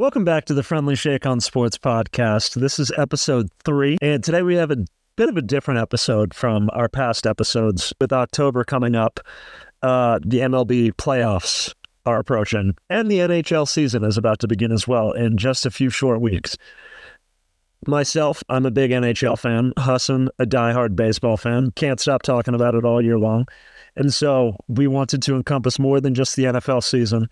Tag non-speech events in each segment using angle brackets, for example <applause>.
Welcome back to the Friendly Shake on Sports podcast. This is episode three, and today we have a bit of a different episode from our past episodes. With October coming up, uh, the MLB playoffs are approaching, and the NHL season is about to begin as well in just a few short weeks. Myself, I'm a big NHL fan. Hassan, a diehard baseball fan. Can't stop talking about it all year long. And so we wanted to encompass more than just the NFL season.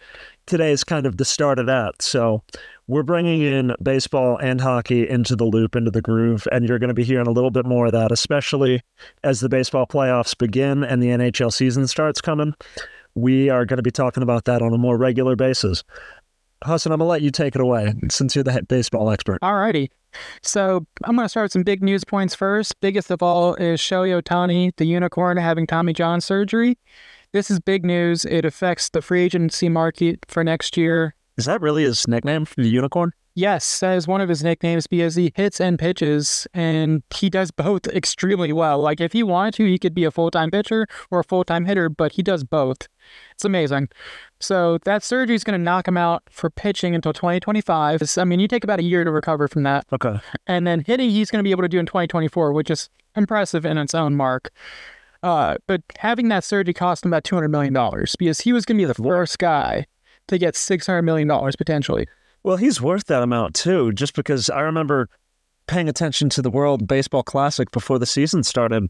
Today is kind of the start of that. So we're bringing in baseball and hockey into the loop, into the groove, and you're going to be hearing a little bit more of that, especially as the baseball playoffs begin and the NHL season starts coming. We are going to be talking about that on a more regular basis. Hassan, I'm going to let you take it away since you're the baseball expert. All righty. So I'm going to start with some big news points first. Biggest of all is Shohei Ohtani, the unicorn, having Tommy John surgery. This is big news. It affects the free agency market for next year. Is that really his nickname, the unicorn? Yes, that is one of his nicknames because he hits and pitches, and he does both <laughs> extremely well. Like, if he wanted to, he could be a full time pitcher or a full time hitter, but he does both. It's amazing. So, that surgery is going to knock him out for pitching until 2025. I mean, you take about a year to recover from that. Okay. And then hitting, he's going to be able to do in 2024, which is impressive in its own mark. Uh, but having that surgery cost him about $200 million because he was going to be the first guy to get $600 million potentially. Well, he's worth that amount too, just because I remember paying attention to the World Baseball Classic before the season started.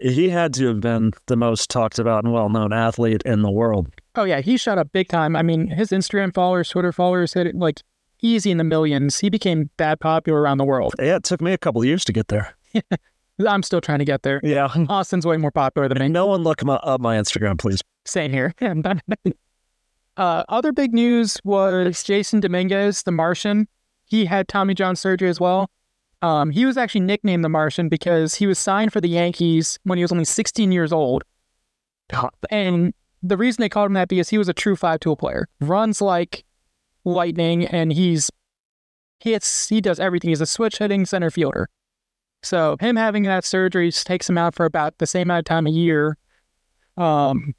He had to have been the most talked about and well known athlete in the world. Oh, yeah. He shot up big time. I mean, his Instagram followers, Twitter followers hit it like easy in the millions. He became that popular around the world. Yeah, it took me a couple years to get there. <laughs> I'm still trying to get there. Yeah. <laughs> Austin's way more popular than me. No one look my, up my Instagram, please. Same here. <laughs> Uh, other big news was Jasson Dominguez, the Martian. He had Tommy John surgery as well. Um, he was actually nicknamed the Martian because he was signed for the Yankees when he was only 16 years old. And the reason they called him that because he was a true five tool player. Runs like lightning, and he's hits. He does everything. He's a switch hitting center fielder. So him having that surgery takes him out for about the same amount of time a year. Um,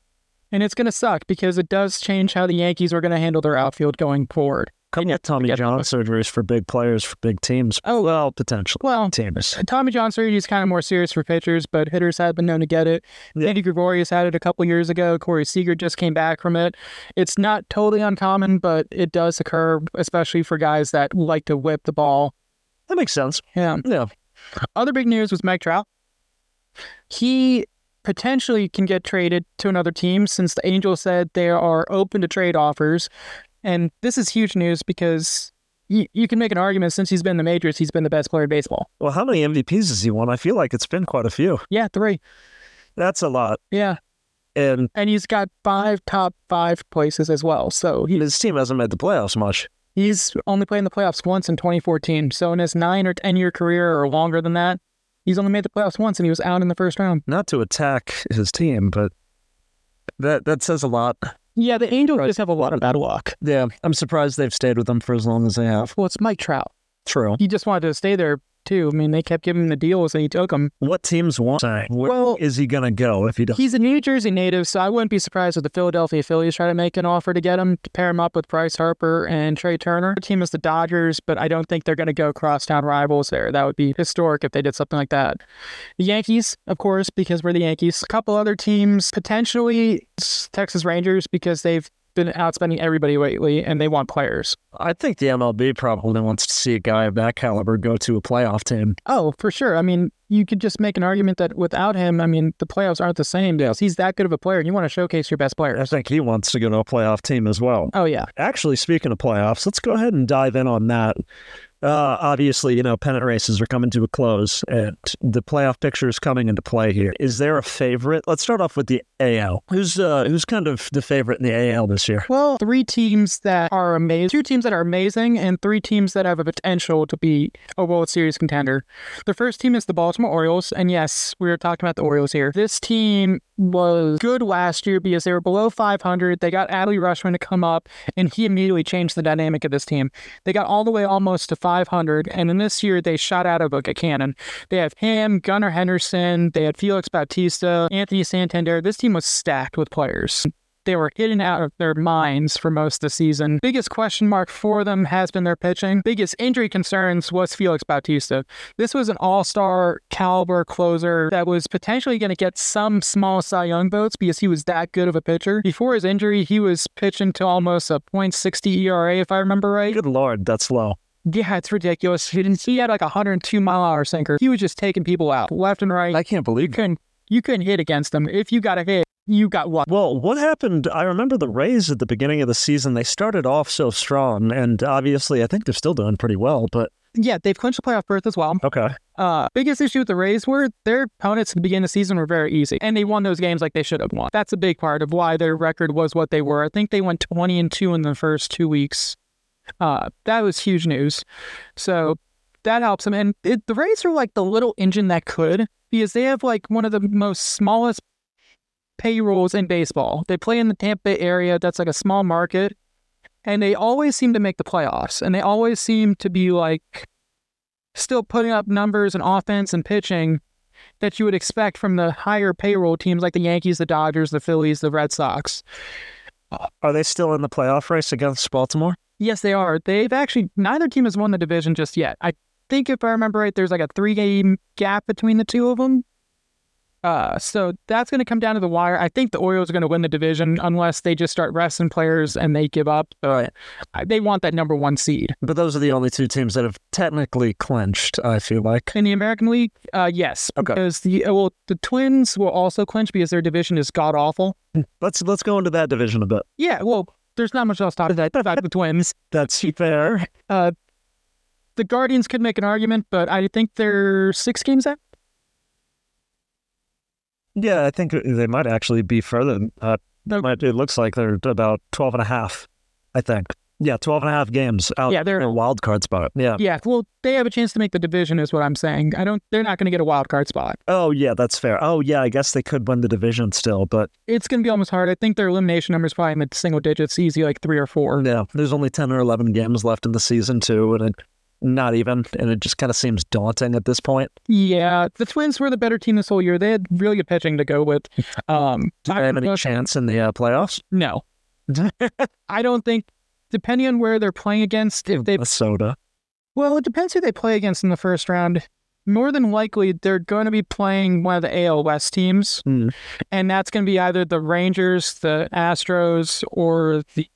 and it's going to suck because it does change how the Yankees are going to handle their outfield going forward. Couple of Tommy John surgeries for big players for big teams. Oh well, potentially. Well, teams. Uh, Tommy John surgery is kind of more serious for pitchers, but hitters have been known to get it. Yeah. Andy Gregorius had it a couple years ago. Corey Seager just came back from it. It's not totally uncommon, but it does occur, especially for guys that like to whip the ball. That makes sense. Yeah. Yeah. Other big news was Mike Trout. He potentially can get traded to another team since the Angels said they are open to trade offers. And this is huge news because you, you can make an argument since he's been in the majors, he's been the best player in baseball. Well, how many MVPs has he won? I feel like it's been quite a few. Yeah, three. That's a lot. Yeah. And And he's got five top five places as well. So he, his team hasn't made the playoffs much. he's only played in the playoffs once in 2014. So in his nine or 10 year career or longer than that, he's only made the playoffs once and he was out in the first round. Not to attack his team, but that that says a lot. Yeah, the Angels just have a lot of bad luck. Yeah, I'm surprised they've stayed with them for as long as they have. Well, it's Mike Trout. True. He just wanted to stay there too. I mean, they kept giving him the deals and he took them. What teams want? Where Well- is he gonna go if he does? He's a New Jersey native, so I wouldn't be surprised if the Philadelphia Phillies try to make an offer to get him to pair him up with Bryce Harper and Trea Turner. The team is the Dodgers, but I don't think they're going to go crosstown rivals there. That would be historic if they did something like that. The Yankees, of course, because we're the Yankees. A couple other teams, potentially Texas Rangers, because they've been outspending everybody lately and they want players. I think the MLB probably wants to see a guy of that caliber go to a playoff team. Oh, for sure. I mean, you could just make an argument that without him, I mean, the playoffs aren't the same. Yes. He's that good of a player, and you want to showcase your best players. I think he wants to go to a playoff team as well. Oh, yeah. Actually, speaking of playoffs, let's go ahead and dive in on that. Uh, obviously, you know, pennant races are coming to a close, and the playoff picture is coming into play here. Is there a favorite? Let's start off with the AL. Who's uh, who's kind of the favorite in the AL this year? Well, three teams that are amazing, two teams that are amazing, and three teams that have a potential to be a World Series contender. The first team is the Baltimore Orioles, and yes, we are talking about the Orioles here. This team was good last year because they were below 500. They got Adley Rutschman to come up, and he immediately changed the dynamic of this team. They got all the way almost to 500, and in this year they shot out of a cannon. They have him, Gunnar Henderson, they had Felix Bautista, Anthony Santander. This team was stacked with players. They were hitting out of their minds for most of the season. Biggest question mark for them has been their pitching. Biggest injury concerns was Felix Bautista. This was an all star caliber closer that was potentially going to get some small Cy Young votes because he was that good of a pitcher. Before his injury, he was pitching to almost a .60 ERA, if I remember right. Good lord, that's low. Yeah, it's ridiculous. He, didn't, he had like a 102 mile hour sinker. He was just taking people out left and right. I can't believe you couldn't, you couldn't hit against him. If you got a hit, you got what? Well, what happened? I remember the Rays at the beginning of the season. They started off so strong, and obviously, I think they're still doing pretty well. But yeah, they've clinched the playoff berth as well. Okay. Uh, biggest issue with the Rays were their opponents at the beginning of the season were very easy, and they won those games like they should have won. That's a big part of why their record was what they were. I think they went twenty and two in the first two weeks. Uh, that was huge news. So that helps them. And it, the Rays are like the little engine that could because they have like one of the most smallest payrolls in baseball. They play in the Tampa Bay area. That's like a small market. And they always seem to make the playoffs. And they always seem to be like still putting up numbers and offense and pitching that you would expect from the higher payroll teams like the Yankees, the Dodgers, the Phillies, the Red Sox. Are they still in the playoff race against Baltimore? Yes, they are. They've actually, neither team has won the division just yet. I think if I remember right, there's like a three game gap between the two of them. Uh, so that's going to come down to the wire. I think the Orioles are going to win the division unless they just start resting players and they give up. But they want that number one seed. But those are the only two teams that have technically clinched. I feel like in the American League, uh, yes, okay. because the uh, well, the Twins will also clinch because their division is god awful. Let's let's go into that division a bit. Yeah, well, there's not much else to talk <laughs> about the Twins. That's fair. Uh, the Guardians could make an argument, but I think they're six games out. Yeah, I think they might actually be further. Uh, might, it looks like they're about 12 and a half, I think. Yeah, 12 and a half games out yeah, they're, in a wild card spot. Yeah. Yeah, well, they have a chance to make the division is what I'm saying. I don't they're not going to get a wild card spot. Oh, yeah, that's fair. Oh, yeah, I guess they could win the division still, but it's going to be almost hard. I think their elimination numbers probably in the single digits, easy like 3 or 4. Yeah, there's only 10 or 11 games left in the season too, and it not even, and it just kind of seems daunting at this point. Yeah, the Twins were the better team this whole year. They had really good pitching to go with. <laughs> Um, Do they have any chance in the uh, playoffs? No, <laughs> I don't think. Depending on where they're playing against, if they soda. Well, it depends who they play against in the first round. More than likely, they're going to be playing one of the AL West teams, mm. and that's going to be either the Rangers, the Astros, or the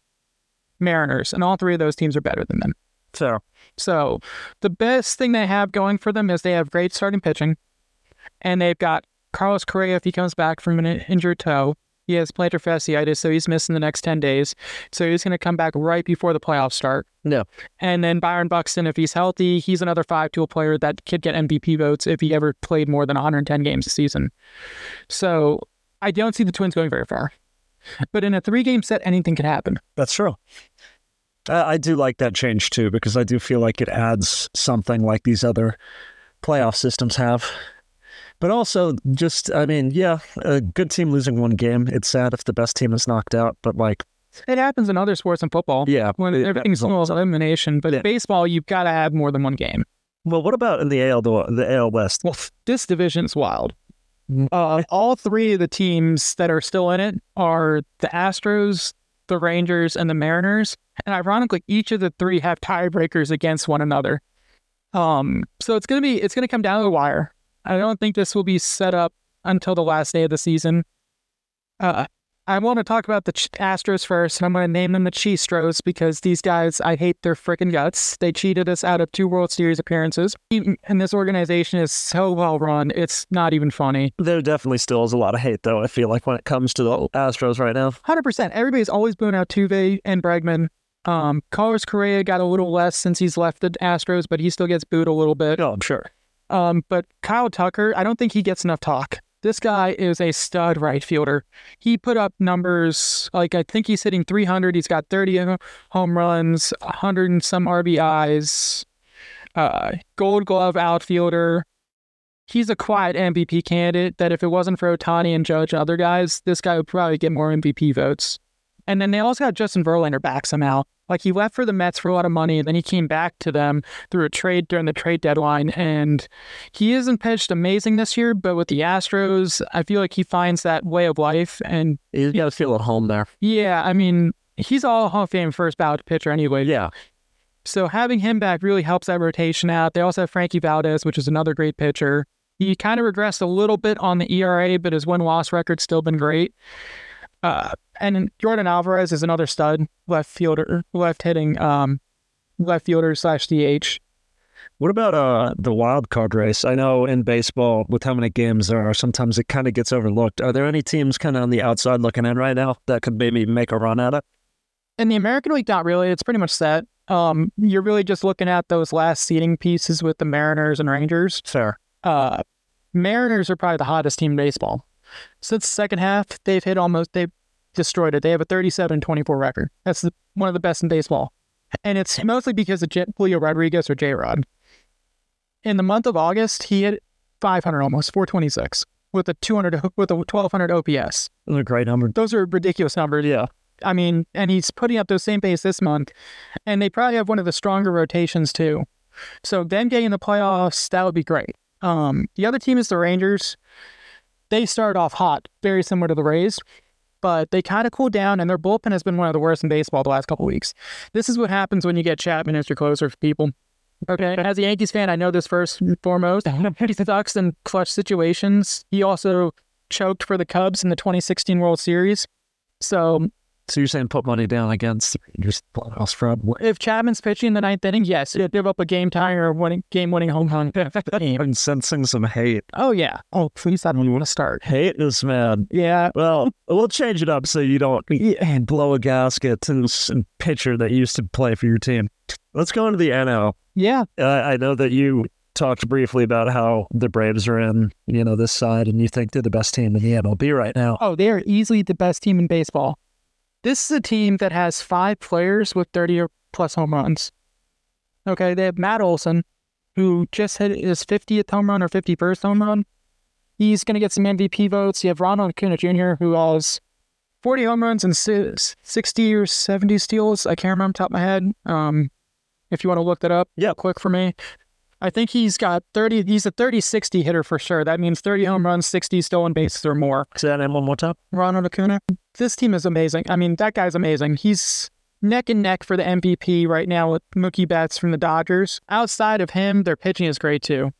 Mariners, and all three of those teams are better than them. So, so the best thing they have going for them is they have great starting pitching, and they've got Carlos Correa if he comes back from an injured toe. He has plantar fasciitis, so he's missing the next 10 days. So he's going to come back right before the playoffs start. No. And then Byron Buxton, if he's healthy, he's another five tool player that could get MVP votes if he ever played more than 110 games a season. So I don't see the Twins going very far. But in a three game set, anything can happen. That's true. I do like that change too because I do feel like it adds something like these other playoff systems have. But also, just I mean, yeah, a good team losing one game. It's sad if the best team is knocked out, but like it happens in other sports and football. Yeah, when everything's elimination. But yeah. baseball, you've got to have more than one game. Well, what about in the AL the AL West? Well, this division's wild. Uh, all three of the teams that are still in it are the Astros, the Rangers, and the Mariners. And ironically, each of the three have tiebreakers against one another. Um, so it's gonna be it's gonna come down to the wire. I don't think this will be set up until the last day of the season. Uh, I want to talk about the Astros first, and I'm going to name them the Cheestros because these guys, I hate their freaking guts. They cheated us out of two World Series appearances, and this organization is so well run, it's not even funny. There definitely still is a lot of hate, though, I feel like, when it comes to the Astros right now. 100%. Everybody's always booing Altuve and Bregman. Um, Carlos Correa got a little less since he's left the Astros, but he still gets booed a little bit. Oh, I'm sure. Um, but Kyle Tucker, I don't think he gets enough talk. This guy is a stud right fielder. He put up numbers like I think he's hitting 300. He's got 30 home runs, 100 and some RBIs. Uh, Gold Glove outfielder. He's a quiet MVP candidate. That if it wasn't for Ohtani and Judge and other guys, this guy would probably get more MVP votes. And then they also got Justin Verlander back somehow. Like he left for the Mets for a lot of money, and then he came back to them through a trade during the trade deadline. And he isn't pitched amazing this year, but with the Astros, I feel like he finds that way of life. And he's got to feel at home there. yeah, I mean, he's all Hall of Fame first ballot pitcher anyway. Yeah. So having him back really helps that rotation out. They also have Frankie Valdez, which is another great pitcher. He kind of regressed a little bit on the ERA, but his win loss record's still been great. Uh, and Yordan Alvarez is another stud left fielder, left hitting um, left fielder slash DH. What about uh the wild card race? I know in baseball, with how many games there are, sometimes it kind of gets overlooked. Are there any teams kind of on the outside looking in right now that could maybe make a run at it? In the American League, not really. It's pretty much set. Um, you're really just looking at those last seeding pieces with the Mariners and Rangers. Fair. uh, Mariners are probably the hottest team in baseball. Since the second half, they've hit almost, they've destroyed it. They have a 37 24 record. That's the, one of the best in baseball. And it's mostly because of J- Julio Rodriguez or J Rod. In the month of August, he hit 500 almost, 426 with a 200, with a 1200 OPS. Those are great numbers. Those are ridiculous numbers. Yeah. I mean, and he's putting up those same pace this month, and they probably have one of the stronger rotations too. So them getting the playoffs, that would be great. Um, the other team is the Rangers. They started off hot, very similar to the Rays, but they kind of cooled down, and their bullpen has been one of the worst in baseball the last couple weeks. This is what happens when you get Chapman as your closer for people. Okay, <laughs> as a Yankees fan, I know this first and foremost. <laughs> He sucks in clutch situations. He also choked for the Cubs in the 2016 World Series. So So you're saying put money down against Rangers playoffs fraud? if Chapman's pitching in the ninth inning, yes, he'll give up a game tying or winning game winning home run. <laughs> I'm sensing some hate. oh yeah. Oh please, I don't even want to start. Hate this man. Yeah. Well, we'll change it up so you don't and blow a gasket to this pitcher that used to play for your team. Let's go into the NL. Yeah. Uh, I know that you talked briefly about how the Braves are in, you know, this side, and you think they're the best team in the MLB right now. Oh, they are easily the best team in baseball. This is a team that has five players with 30 or plus home runs. Okay, they have Matt Olson, who just hit his 50th home run or 51st home run. He's going to get some MVP votes. You have Ronald Acuna Jr., who has 40 home runs and 60 or 70 steals. I can't remember off the top of my head. Um, if you want to look that up, Yeah. quick for me. I think he's got 30, he's a 30 60 hitter for sure. That means 30 home runs, 60 stolen bases or more. Say that name one more time. Ronald Acuna. This team is amazing. I mean, that guy's amazing. He's neck and neck for the MVP right now with Mookie Betts from the Dodgers. Outside of him, their pitching is great too.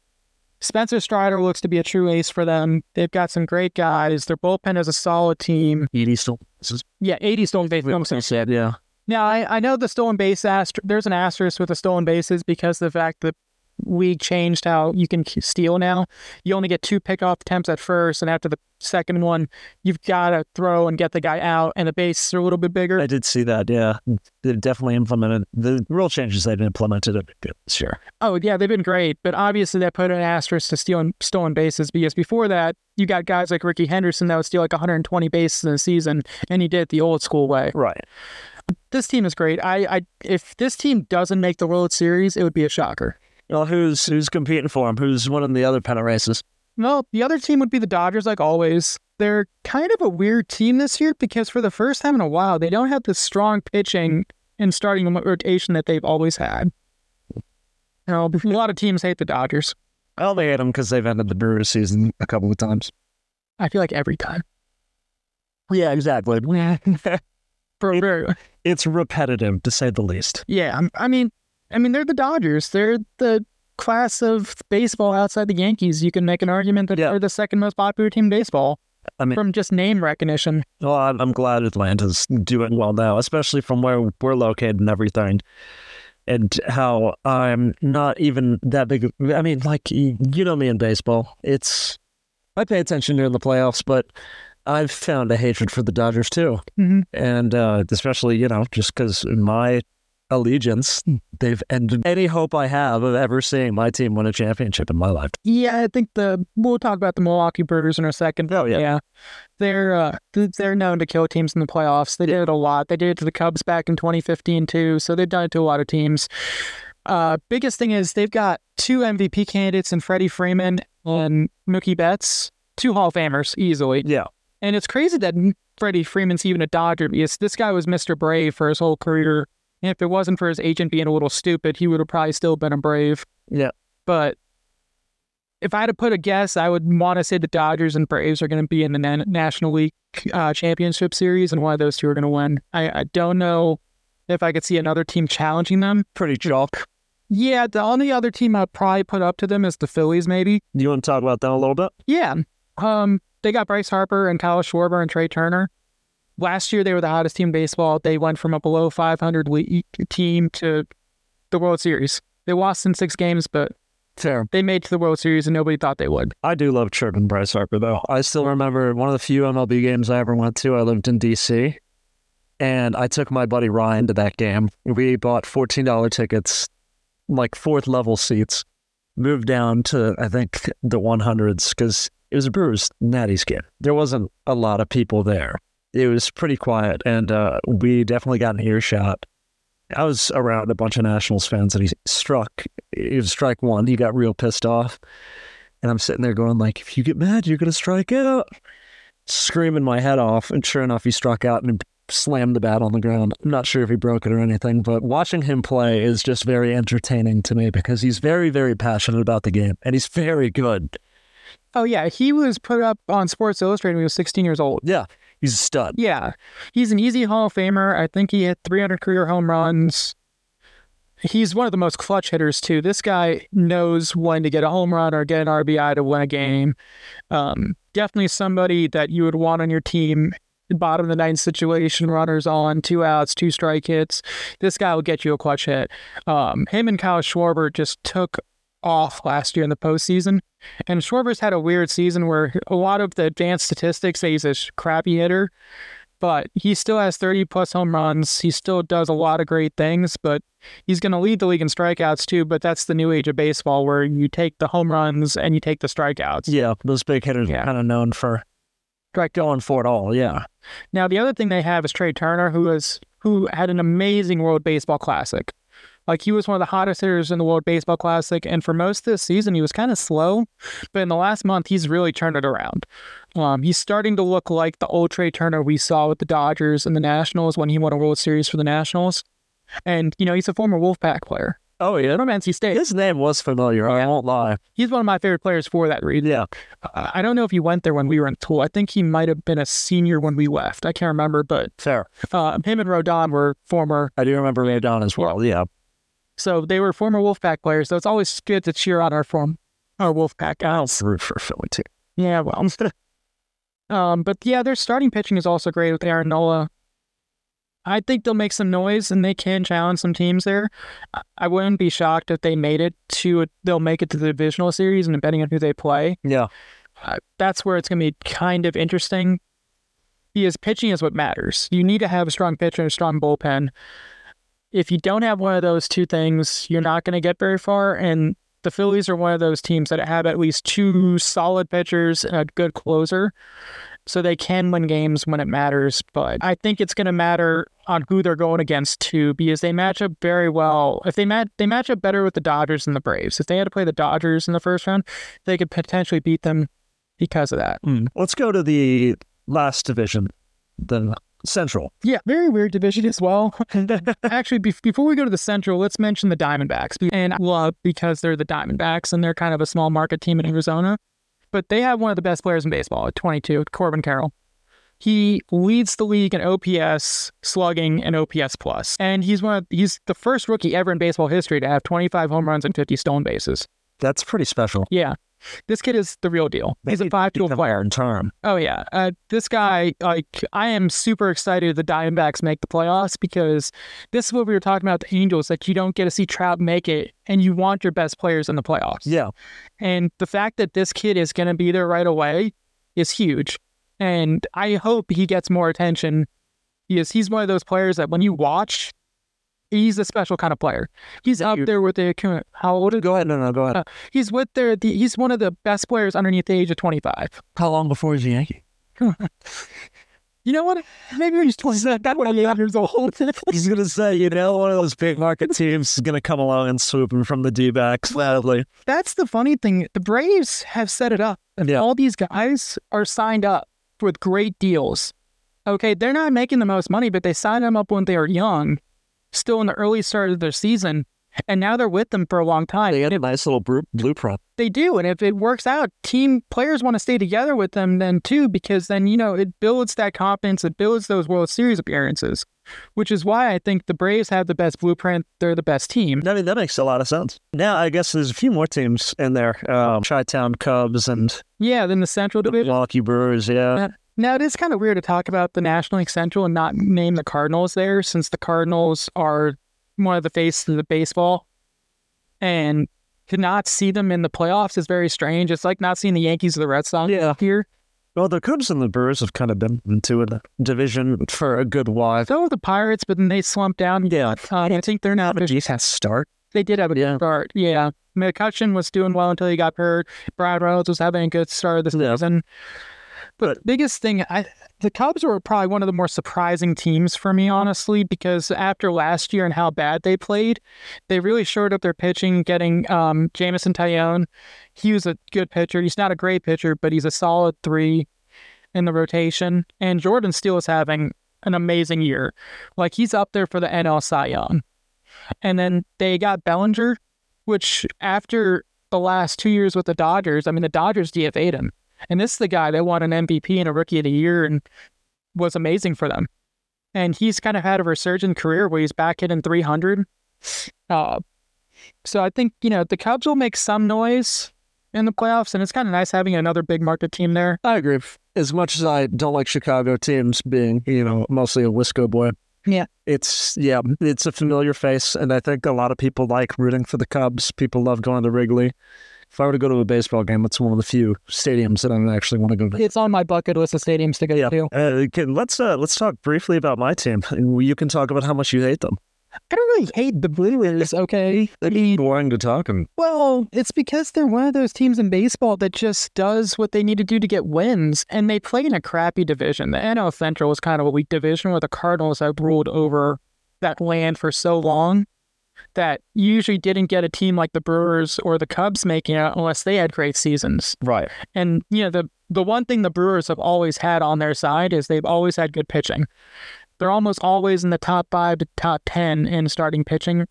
Spencer Strider looks to be a true ace for them. They've got some great guys. Their bullpen is a solid team. Edie still. This Yeah, 80 stolen bases. sad. Yeah. Now, I, I know the stolen base ast- there's an asterisk with the stolen bases because of the fact that we changed how you can steal now. You only get two pickoff attempts at first, and after the second one, you've got to throw and get the guy out, and the bases are a little bit bigger. I did see that. Yeah. They definitely implemented the rule changes they've implemented it good this year. Oh, yeah, they've been great, but obviously that put an asterisk to stealing stolen bases because before that, you got guys like Rickey Henderson that would steal like 120 bases in a season, and he did it the old school way. Right. This team is great. I, I if this team doesn't make the World Series, it would be a shocker. Well, who's who's competing for him? Who's winning the other pennant races? Well, the other team would be the Dodgers, like always. They're kind of a weird team this year because for the first time in a while, they don't have the strong pitching and starting rotation that they've always had. You <laughs> know, a lot of teams hate the Dodgers. I only hate them because they've ended the Brewers season a couple of times. I feel like every time. Yeah, exactly. <laughs> For very, It's repetitive to say the least. yeah, I mean, I mean, they're the Dodgers. They're the class of baseball outside the Yankees. You can make an argument that Yeah. they're the second most popular team in baseball I mean, from just name recognition. well, I'm, glad Atlanta's doing well now, especially from where we're located and everything. And how I'm not even that big. I mean, like, you know me in baseball. It's, I pay attention during the playoffs, but I've found a hatred for the Dodgers too. Mhm. And uh, especially, you know, just because my allegiance, they've ended any hope I have of ever seeing my team win a championship in my life. Yeah, I think the we'll talk about the Milwaukee Brewers in a second. Oh, yeah. yeah, they're uh, they're known to kill teams in the playoffs. They did it a lot. They did it to the Cubs back in 2015 too. So they've done it to a lot of teams. Uh, biggest thing is they've got two MVP candidates in Freddie Freeman and Mookie Betts, two Hall of Famers easily. Yeah. And it's crazy that Freddie Freeman's even a Dodger because this guy was Mr. Brave for his whole career And if it wasn't for his agent being a little stupid, he would have probably still been a Brave. Yeah. But if I had to put a guess, I would want to say the Dodgers and Braves are going to be in the Na- National League uh, Championship Series, and one of those two are going to win. I, I don't know if I could see another team challenging them. Pretty chalk. Yeah, the only other team I'd probably put up to them is the Phillies, maybe. You want to talk about them a little bit? Yeah. Um, they got Bryce Harper and Kyle Schwarber and Trea Turner. Last year, they were the hottest team in baseball. They went from a below 500 league team to the World Series. They lost in six games, but Fair. they made to the World Series, and nobody thought they would. I do love chirping Bryce Harper, though. I still remember one of the few MLB games I ever went to. I lived in D.C., and I took my buddy Ryan to that game. We bought $14 tickets, like fourth level seats, moved down to, I think, the 100s because it was a Brewers Natty's game. There wasn't a lot of people there. It was pretty quiet, and uh, we definitely got an earshot. I was around a bunch of Nationals fans, and he struck. It was strike one. He got real pissed off. And I'm sitting there going like, if you get mad, you're gonna strike out. Screaming my head off, and sure enough, he struck out and slammed the bat on the ground. I'm not sure if he broke it or anything, but watching him play is just very entertaining to me because he's very, very passionate about the game and he's very good. Oh, yeah. He was put up on Sports Illustrated when he was 16 years old. Yeah, he's a stud. Yeah. He's an easy Hall of Famer. I think he hit 300 career home runs. He's one of the most clutch hitters, too. This guy knows when to get a home run or get an RBI to win a game. Um, definitely somebody that you would want on your team. Bottom of the ninth situation, runners on, two outs, two strike hits. This guy will get you a clutch hit. Um, him and Kyle Schwarber just took off last year in the postseason. And Schwarber's had a weird season where a lot of the advanced statistics say he's a crappy hitter, but he still has 30 plus home runs. He still does a lot of great things, but he's going to lead the league in strikeouts too. But that's the new age of baseball where you take the home runs and you take the strikeouts. Yeah, those big hitters Yeah. are kind of known for like going for it all. Yeah. Now the other thing they have is Trea Turner, who is who had an amazing World Baseball Classic. Like he was one of the hottest hitters in the World Baseball Classic, and for most of this season he was kind of slow, but in the last month he's really turned it around. Um, he's starting to look like the old Trea Turner we saw with the Dodgers and the Nationals when he won a World Series for the Nationals, and you know he's a former Wolfpack player Oh yeah. from NC State. His name was familiar. I won't lie. He's one of my favorite players for that reason. Yeah. Uh, I don't know if he went there when we were in school. I think he might have been a senior when we left. I can't remember, but Fair. uh, him and Rodon were former I do remember Rodon as well. Yeah. So they were former Wolfpack players. So it's always good to cheer on our form, our Wolfpack guys. Root for Philly too. Yeah, well. <laughs> um, but yeah, their starting pitching is also great with Aaron Nola. I think they'll make some noise and they can challenge some teams there. I- I wouldn't be shocked if they made it to. They'll make it to the divisional series, and depending on who they play, Yeah. uh, that's where it's going to be kind of interesting. Because pitching is what matters. You need to have a strong pitcher and a strong bullpen. If you don't have one of those two things, you're not going to get very far. And the Phillies are one of those teams that have at least two solid pitchers and a good closer. So they can win games when it matters. But I think it's going to matter on who they're going against too, because they match up very well. If they match, they match up better with the Dodgers and the Braves. If they had to play the Dodgers in the first round, they could potentially beat them because of that. Hmm. Let's go to the last division, the Central. Yeah, very weird division as well. <laughs> Actually, be- before we go to the Central, let's mention the Diamondbacks. And I love because they're the Diamondbacks and they're kind of a small market team in Arizona. But they have one of the best players in baseball at 22, Corbin Carroll. He leads the league in OPS, slugging, and OPS plus. And he's one of he's the first rookie ever in baseball history to have 25 home runs and 50 stolen bases. That's pretty special. Yeah. This kid is the real deal. He's a five tool player. in term. Oh yeah, uh, this guy. Like, I am super excited the Diamondbacks make the playoffs because this is what we were talking about the Angels. That you don't get to see Trout make it, and you want your best players in the playoffs. Yeah. And the fact that this kid is going to be there right away is huge. And I hope he gets more attention because he's one of those players that when you watch, he's a special kind of player. He's up there with the how old is Go ahead. No, no, go ahead. Uh, he's with their the, he's one of the best players underneath the age of 25. How long before he's a Yankee? <laughs> You know what? Maybe he's 27, 28 years old. <laughs> He's gonna say, you know, one of those big market teams is gonna come along and swoop him from the D backs gladly. That's the funny thing. The Braves have set it up. And Yeah. all these guys are signed up with great deals. Okay, they're not making the most money, but they sign them up when they are young. Still in the early start of their season, and now they're with them for a long time. They got a nice little blueprint. They do, and if it works out, team players want to stay together with them then too, because then you know it builds that confidence, it builds those World Series appearances, which is why I think the Braves have the best blueprint. They're the best team. I mean, that makes a lot of sense. Now, I guess there's a few more teams in there. Um, Chi-Town Cubs and Yeah, then the Central Division. Milwaukee Brewers. Yeah. Now it is kind of weird to talk about the National League Central and not name the Cardinals there, since the Cardinals are one of the faces of the baseball, and to not see them in the playoffs is very strange. It's like not seeing the Yankees or the Red Sox Yeah. here. Well, the Cubs and the Brewers have kind of been into the division for a good while. So the Pirates, but then they slumped down. Yeah. Uh, I think they're not. Decent start. They did have a Yeah. start. Yeah. McCutchen was doing well until he got hurt. Brad Reynolds was having a good start of the Yeah. season. But But- biggest thing, I the Cubs were probably one of the more surprising teams for me, honestly, because after last year and how bad they played, they really shored up their pitching, getting um, Jameson Taillon. He was a good pitcher. He's not a great pitcher, but he's a solid three in the rotation. And Jordan Steele is having an amazing year. Like he's up there for the NL Cy Young. And then they got Bellinger, which after the last two years with the Dodgers, I mean, the Dodgers DFA'd him. And this is the guy that won an MVP and a Rookie of the Year and was amazing for them. And he's kind of had a resurgent career where he's back hitting 300. Uh, so I think, you know, the Cubs will make some noise in the playoffs, and it's kind of nice having another big market team there. I agree. As much as I don't like Chicago teams being, you know, mostly a Wisco boy. Yeah. It's yeah, it's a familiar face, and I think a lot of people like rooting for the Cubs. People love going to Wrigley. If I were to go to a baseball game, it's one of the few stadiums that I actually want to go to. It's on my bucket list of stadiums to go Yeah. to. Uh, can, let's uh, let's talk briefly about my team. You can talk about how much you hate them. I don't really hate the Brewers, okay? I mean, boring to talk and Well, it's because they're one of those teams in baseball that just does what they need to do to get wins, and they play in a crappy division. The NL Central is kind of a weak division where the Cardinals have ruled over that land for so long that you usually didn't get a team like the Brewers or the Cubs making it unless they had great seasons. right. And you know the the one thing the Brewers have always had on their side is they've always had good pitching. They're almost always in the top five to top ten in starting pitching,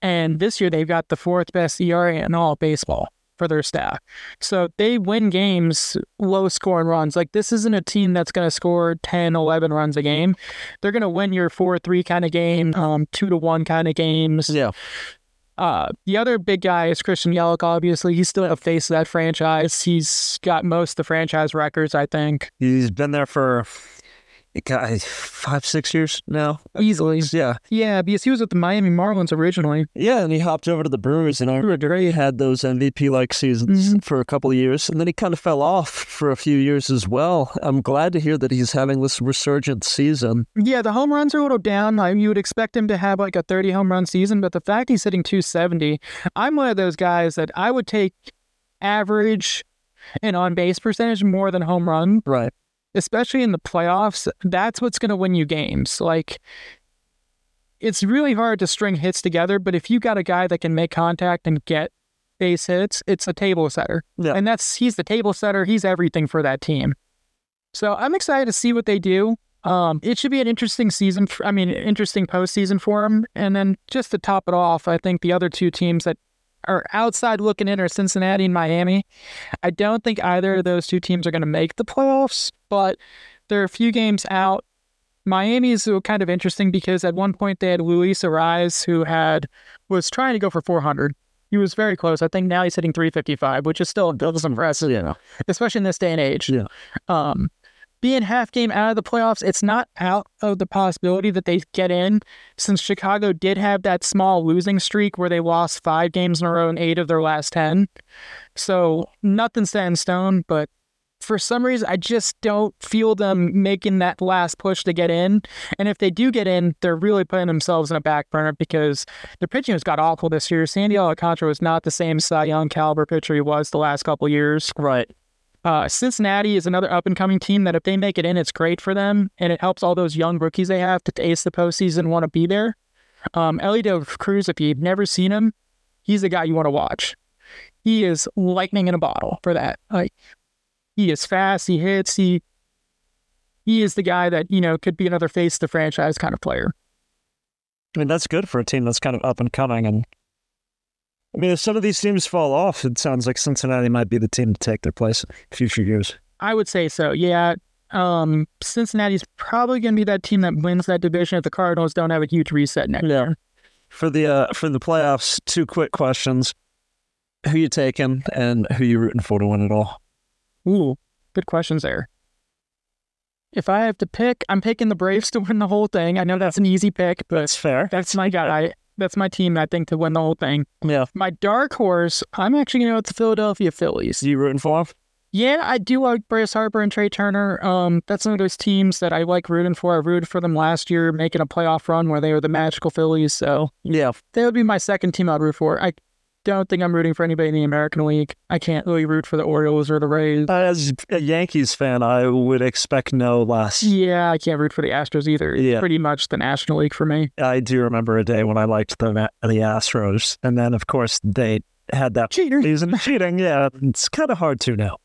and this year they've got the fourth best ERA in all baseball for their staff. So they win games low scoring runs. Like this isn't a team that's going to score 10, 11 runs a game. They're going to win your 4-3 kind of game, um 2 to 1 kind of games. Yeah. Uh, the other big guy is Christian Yelich, obviously. He's still a face of that franchise. He's got most of the franchise records, I think. He's been there for God, five, six years now. Easily. Yeah. Yeah, because he was with the Miami Marlins originally. Yeah, and he hopped over to the Brewers, and I remember Gray had those MVP like seasons mm-hmm. for a couple of years, and then he kind of fell off for a few years as well. I'm glad to hear that he's having this resurgent season. Yeah, the home runs are a little down. Like, you would expect him to have like a 30 home run season, but the fact he's hitting 270, I'm one of those guys that I would take average and on base percentage more than home run, Right. Especially in the playoffs. That's what's going to win you games. Like, it's really hard to string hits together, but if you got a guy that can make contact and get base hits, it's a table setter. Yeah. And that's he's the table setter. He's everything for that team. So I'm excited to see what they do. Um, it should be an interesting season. For, I mean, interesting postseason for them. And then just to top it off, I think the other two teams that are outside looking in are Cincinnati and Miami. I don't think either of those two teams are going to make the playoffs, but they're a few games out. Miami is kind of interesting because at one point they had Luis Arraez who had was trying to go for 400. He was very close. I think now he's hitting 355, which is still <laughs> impressive, Yeah. especially in this day and age. Yeah. Um, being half game out of the playoffs, it's not out of the possibility that they get in since Chicago did have that small losing streak where they lost five games in a row in eight of their last 10. So nothing's set in stone, but for some reason, I just don't feel them making that last push to get in. And if they do get in, they're really putting themselves in a back burner because the pitching has got awful this year. Sandy Alcantara was not the same Cy Young caliber pitcher he was the last couple years. Right. Uh, Cincinnati is another up and coming team that if they make it in, it's great for them, and it helps all those young rookies they have to ace the postseason want to be there. Um, Elio Cruz, if you've never seen him, he's the guy you want to watch. He is lightning in a bottle for that. Like he is fast, he hits, he he is the guy that you know could be another face the franchise kind of player. I mean, that's good for a team that's kind of up and coming. And I mean, if some of these teams fall off, it sounds like Cincinnati might be the team to take their place in future years. I would say so. Yeah. Um, Cincinnati's probably going to be that team that wins that division if the Cardinals don't have a huge reset next year. For the uh, for the playoffs, two quick questions: Who you taking, and who you rooting for to win it all? Ooh, good questions there. If I have to pick, I'm picking the Braves to win the whole thing. I know that's an easy pick, but That's fair. that's my guy. That's my team. I think to win the whole thing. Yeah. My dark horse, I'm actually going to go with the Philadelphia Phillies. You rooting for 'em? Yeah, I do like Bryce Harper and Trea Turner. Um, that's one of those teams that I like rooting for. I rooted for them last year, making a playoff run where they were the magical Phillies. So Yeah. they would be my second team I'd root for. I don't think I'm rooting for anybody in the American League. I can't really root for the Orioles or the Rays. As a Yankees fan, I would expect no less. Yeah, I can't root for the Astros either. It's Yeah. pretty much the National League for me. I do remember a day when I liked the the Astros, and then of course they had that Cheaters. season <laughs> cheating. Yeah, it's kind of hard to know.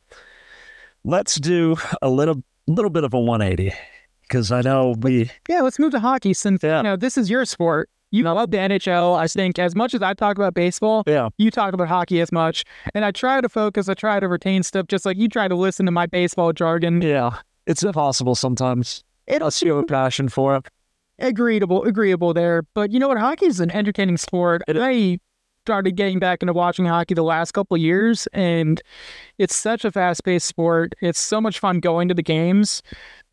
Let's do a little little bit of a 180 because I know we Yeah, let's move to hockey since Yeah. you know this is your sport. You love the NHL. I think as much as I talk about baseball, yeah you talk about hockey as much. And I try to focus, I try to retain stuff just like you try to listen to my baseball jargon. yeah it's impossible sometimes. Unless you have passion for it. Agreeable, agreeable there. But you know what? Hockey is an entertaining sport. I started getting back into watching hockey the last couple of years, and it's such a fast paced sport. It's so much fun going to the games.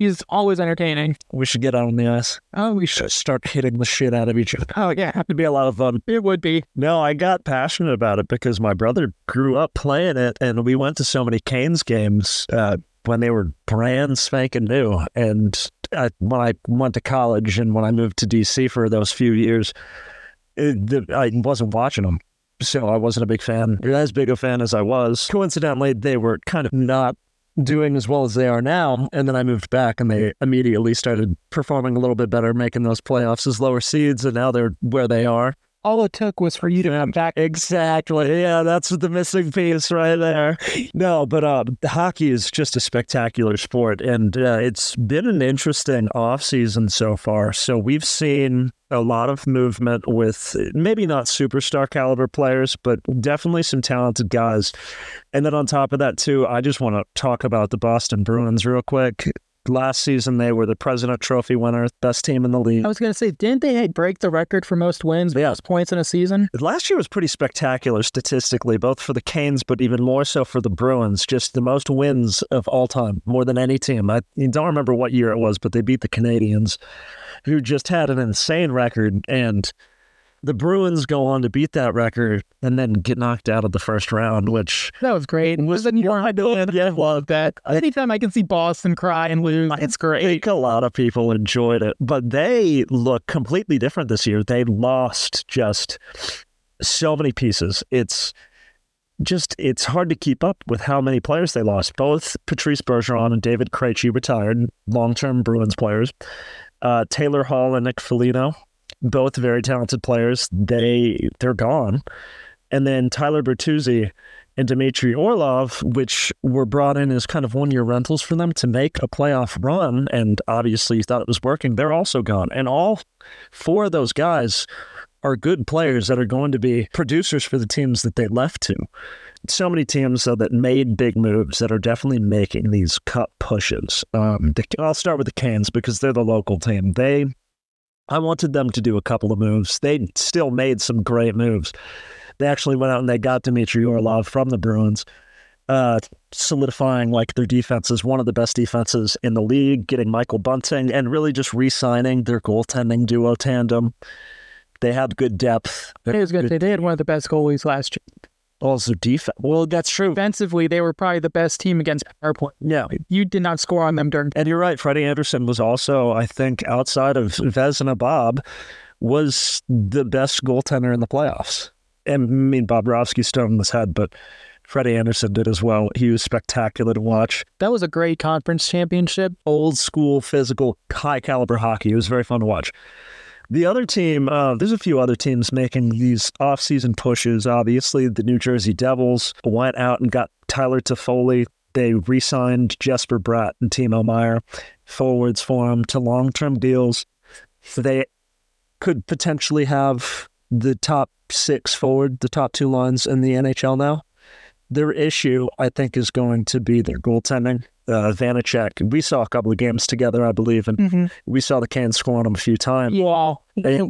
It's always entertaining. We should get out on the ice. Oh, we should. Start hitting the shit out of each other. Oh, yeah, It'd be a lot of fun. it would be. No, I got passionate about it because my brother grew up playing it, and we went to so many Canes games uh, when they were brand spanking new. And I, when I went to college and when I moved to DC for those few years, it, the, I wasn't watching them. So I wasn't a big fan, as big a fan as I was. Coincidentally, they were kind of not doing as well as they are now. And then I moved back and they immediately started performing a little bit better, making those playoffs as lower seeds. And now they're where they are. All it took was for you to come back. Exactly. Yeah, that's the missing piece right there. No, but uh, hockey is just a spectacular sport, and uh, it's been an interesting off season so far. So we've seen a lot of movement with maybe not superstar caliber players, but definitely some talented guys. And then on top of that, too, I just want to talk about the Boston Bruins real quick. Last season, they were the President Trophy winner, best team in the league. I was going to say, didn't they break the record for most wins, Yeah. most points in a season? Last year was pretty spectacular statistically, both for the Canes, but even more so for the Bruins. Just the most wins of all time, more than any team. I don't remember what year it was, but they beat the Canadiens, who just had an insane record. And the Bruins go on to beat that record and then get knocked out of the first round, which That was great. was Wasn't your idea? yeah, love that. Anytime I can see Boston cry and lose, it's great. I think a lot of people enjoyed it, but they look completely different this year. They lost just so many pieces. It's just it's hard to keep up with how many players they lost. Both Patrice Bergeron and David Krejci retired, long-term Bruins players. Uh, Taylor Hall and Nick Foligno, both very talented players. They they're gone, and then Tyler Bertuzzi and Dmitry Orlov, which were brought in as kind of one year rentals for them to make a playoff run, and obviously thought it was working, they're also gone. And all four of those guys are good players that are going to be producers for the teams that they left to. So many teams though, that made big moves that are definitely making these cut pushes. Um, I'll start with the Canes because they're the local team. They, I wanted them to do a couple of moves. They still made some great moves. They actually went out and they got Dmitry Orlov from the Bruins, uh, solidifying like their defense is one of the best defenses in the league, getting Michael Bunting and really just re-signing their goaltending duo tandem. They have good depth. Was say they had one of the best goalies last year. Also defense. Well, that's true. Defensively, they were probably the best team against PowerPoint. Yeah. You did not score on them during. And you're right. Freddie Andersen was also, I think, outside of Vezina Bob, was the best goaltender in the playoffs. And I mean, Bobrovsky stoned his head, but Freddie Andersen did as well. He was spectacular to watch. That was a great conference championship. Old school, physical, high caliber hockey. It was very fun to watch. The other team, uh, there's a few other teams making these off-season pushes. Obviously, the New Jersey Devils went out and got Tyler Toffoli. They re-signed Jesper Bratt and Timo Meier, forwards for him to long-term deals. They could potentially have the top six forward, the top two lines in the NHL now. Their issue, I think, is going to be their goaltending. Uh, Vanecek, we saw a couple of games together, I believe, and Mm-hmm. we saw the Canes score on them a few times. Yeah.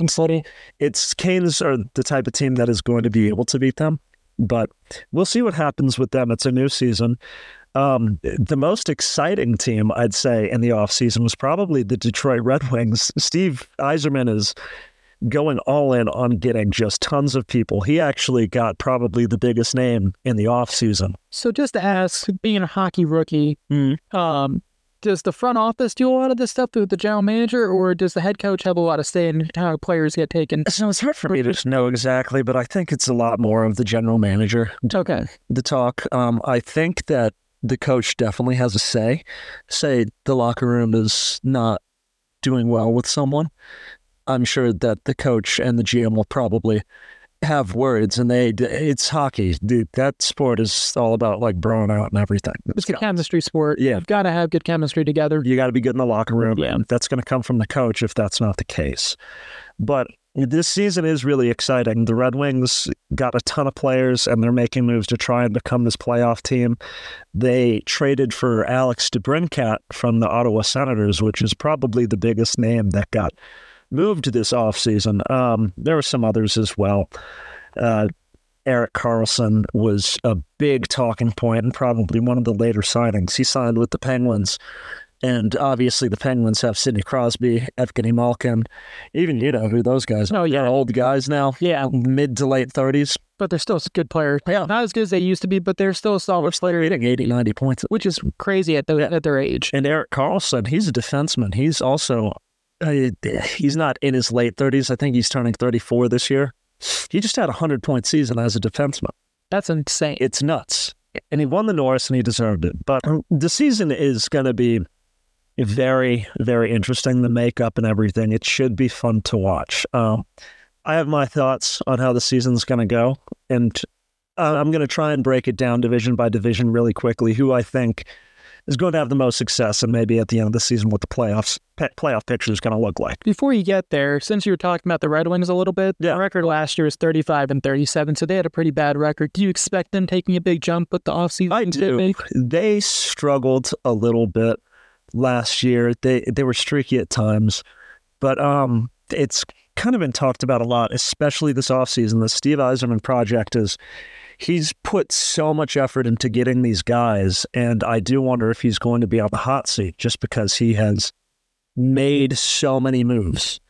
City. <laughs> It's Canes are the type of team that is going to be able to beat them, but we'll see what happens with them. It's a new season. Um, the most exciting team, I'd say, in the offseason was probably the Detroit Red Wings. Steve Yzerman is going all in on getting just tons of people. He actually got probably the biggest name in the offseason. So just to ask, being a hockey rookie, Mm. um, does the front office do a lot of this stuff with the general manager, or does the head coach have a lot of say in how players get taken? So it's hard for me to know exactly, but I think it's a lot more of the general manager Okay. the talk. Um, I think that the coach definitely has a say. Say the locker room is not doing well with someone. I'm sure that the coach and the GM will probably have words, and they. It's hockey, dude. That sport is all about like broing out and everything. It's a chemistry sport. Yeah. You've got to have good chemistry together. You got to be good in the locker room. Yeah. that's going to come from the coach if that's not the case. But this season is really exciting. The Red Wings got a ton of players, and they're making moves to try and become this playoff team. They traded for Alex DeBrincat from the Ottawa Senators, which is probably the biggest name that got moved this offseason. Um, there were some others as well. Uh, Erik Karlsson was a big talking point and probably one of the later signings. He signed with the Penguins. And obviously, the Penguins have Sidney Crosby, Evgeny Malkin, even you know who those guys are. Oh, yeah. old guys now, Yeah, mid to late 30s. but they're still good players. Yeah. Not as good as they used to be, but they're still a solid player, Hitting 80, 90 points. which is crazy at, the, at their age. And Erik Karlsson, he's a defenseman. He's also, uh, he's not in his late 30s. I think he's turning 34 this year. He just had a 100 point season as a defenseman. That's insane. It's nuts. And he won the Norris and he deserved it. But um, the season is going to be very, very interesting, the makeup and everything. It should be fun to watch. Um, I have my thoughts on how the season's going to go. And uh, I'm going to try and break it down division by division really quickly, who I think is going to have the most success and maybe at the end of the season what the playoffs pe- playoff picture is going to look like. Before you get there, since you were talking about the Red Wings a little bit, Yeah. the record last year was 35 and 37, so they had a pretty bad record. Do you expect them taking a big jump with the offseason? I do. They struggled a little bit last year. They they were streaky at times, but um, it's kind of been talked about a lot, especially this offseason. The Steve Yzerman project is he's put so much effort into getting these guys, and I do wonder if he's going to be on the hot seat just because he has made so many moves.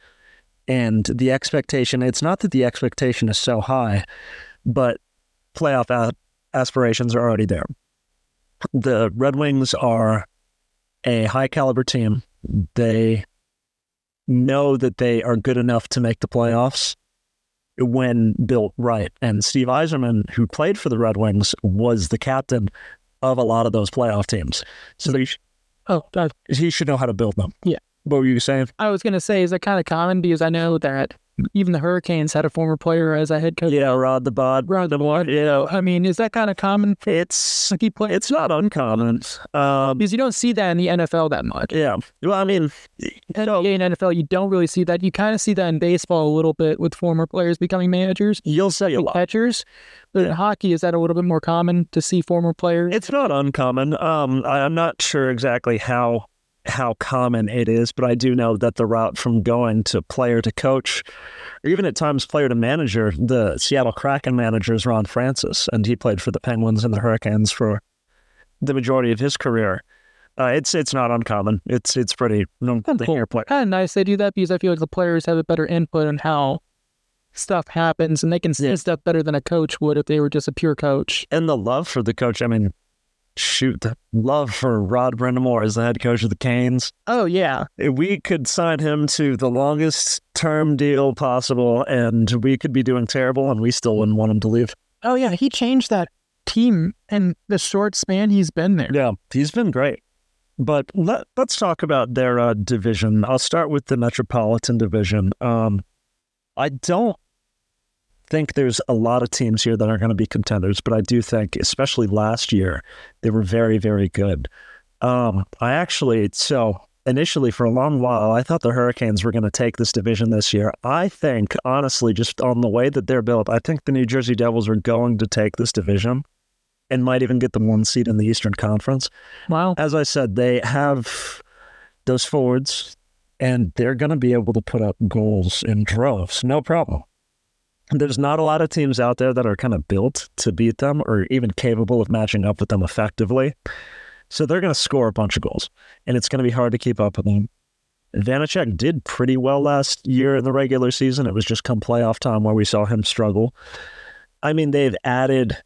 And the expectation, it's not that the expectation is so high, but playoff aspirations are already there. The Red Wings are a high caliber team. They know that they are good enough to make the playoffs when built right. And Steve Yzerman, who played for the Red Wings, was the captain of a lot of those playoff teams. So they sh- Oh, he should know how to build them. Yeah. What were you saying? I was going to say, is that kind of common? Because I know that even the Hurricanes had a former player as a head coach. Yeah, Rod the Bod. Rod the Bod. Yeah, I mean, is that kind of common it's hockey players? it's not uncommon. Um, Because you don't see that in the NFL that much. yeah. Well, I mean, NBA and NFL, you don't really see that. You kind of see that in baseball a little bit with former players becoming managers, you'll say a lot. catchers. But in hockey, is that a little bit more common to see former players? It's not uncommon. Um, I, I'm not sure exactly how how common it is, but I do know that the route from going to player to coach, or even at times player to manager, the Seattle Kraken manager is Ron Francis, and he played for the Penguins and the Hurricanes for the majority of his career. Uh, it's it's not uncommon. It's it's pretty. No, Kinda the cool. play. kind of nice they do that because I feel like the players have a better input on how stuff happens and they can see Yeah. stuff better than a coach would if they were just a pure coach. and the love for the coach. I mean, shoot, the love for Rod Brind'Amour as the head coach of the Canes. Oh, yeah. We could sign him to the longest term deal possible, and we could be doing terrible, and we still wouldn't want him to leave. Oh, yeah. He changed that team in the short span he's been there. Yeah, he's been great. But let, let's talk about their uh, division. I'll start with the Metropolitan Division. Um, I don't think there's a lot of teams here that are going to be contenders, but I do think, especially last year, they were very, very good. Um, I actually, so initially for a long while, I thought the Hurricanes were going to take this division this year. I think, honestly, just on the way that they're built, I think the New Jersey Devils are going to take this division and might even get the one seat in the Eastern Conference. Wow. As I said, they have those forwards and they're going to be able to put up goals in droves. No problem. There's not a lot of teams out there that are kind of built to beat them or even capable of matching up with them effectively. So they're going to score a bunch of goals, and it's going to be hard to keep up with them. Vanecek did pretty well last year in the regular season. It was just come playoff time where we saw him struggle. I mean, they've added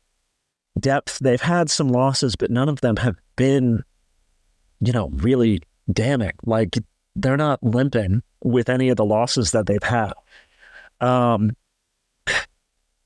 depth. They've had some losses, but none of them have been, you know, really damning. Like they're not limping with any of the losses that they've had. Um,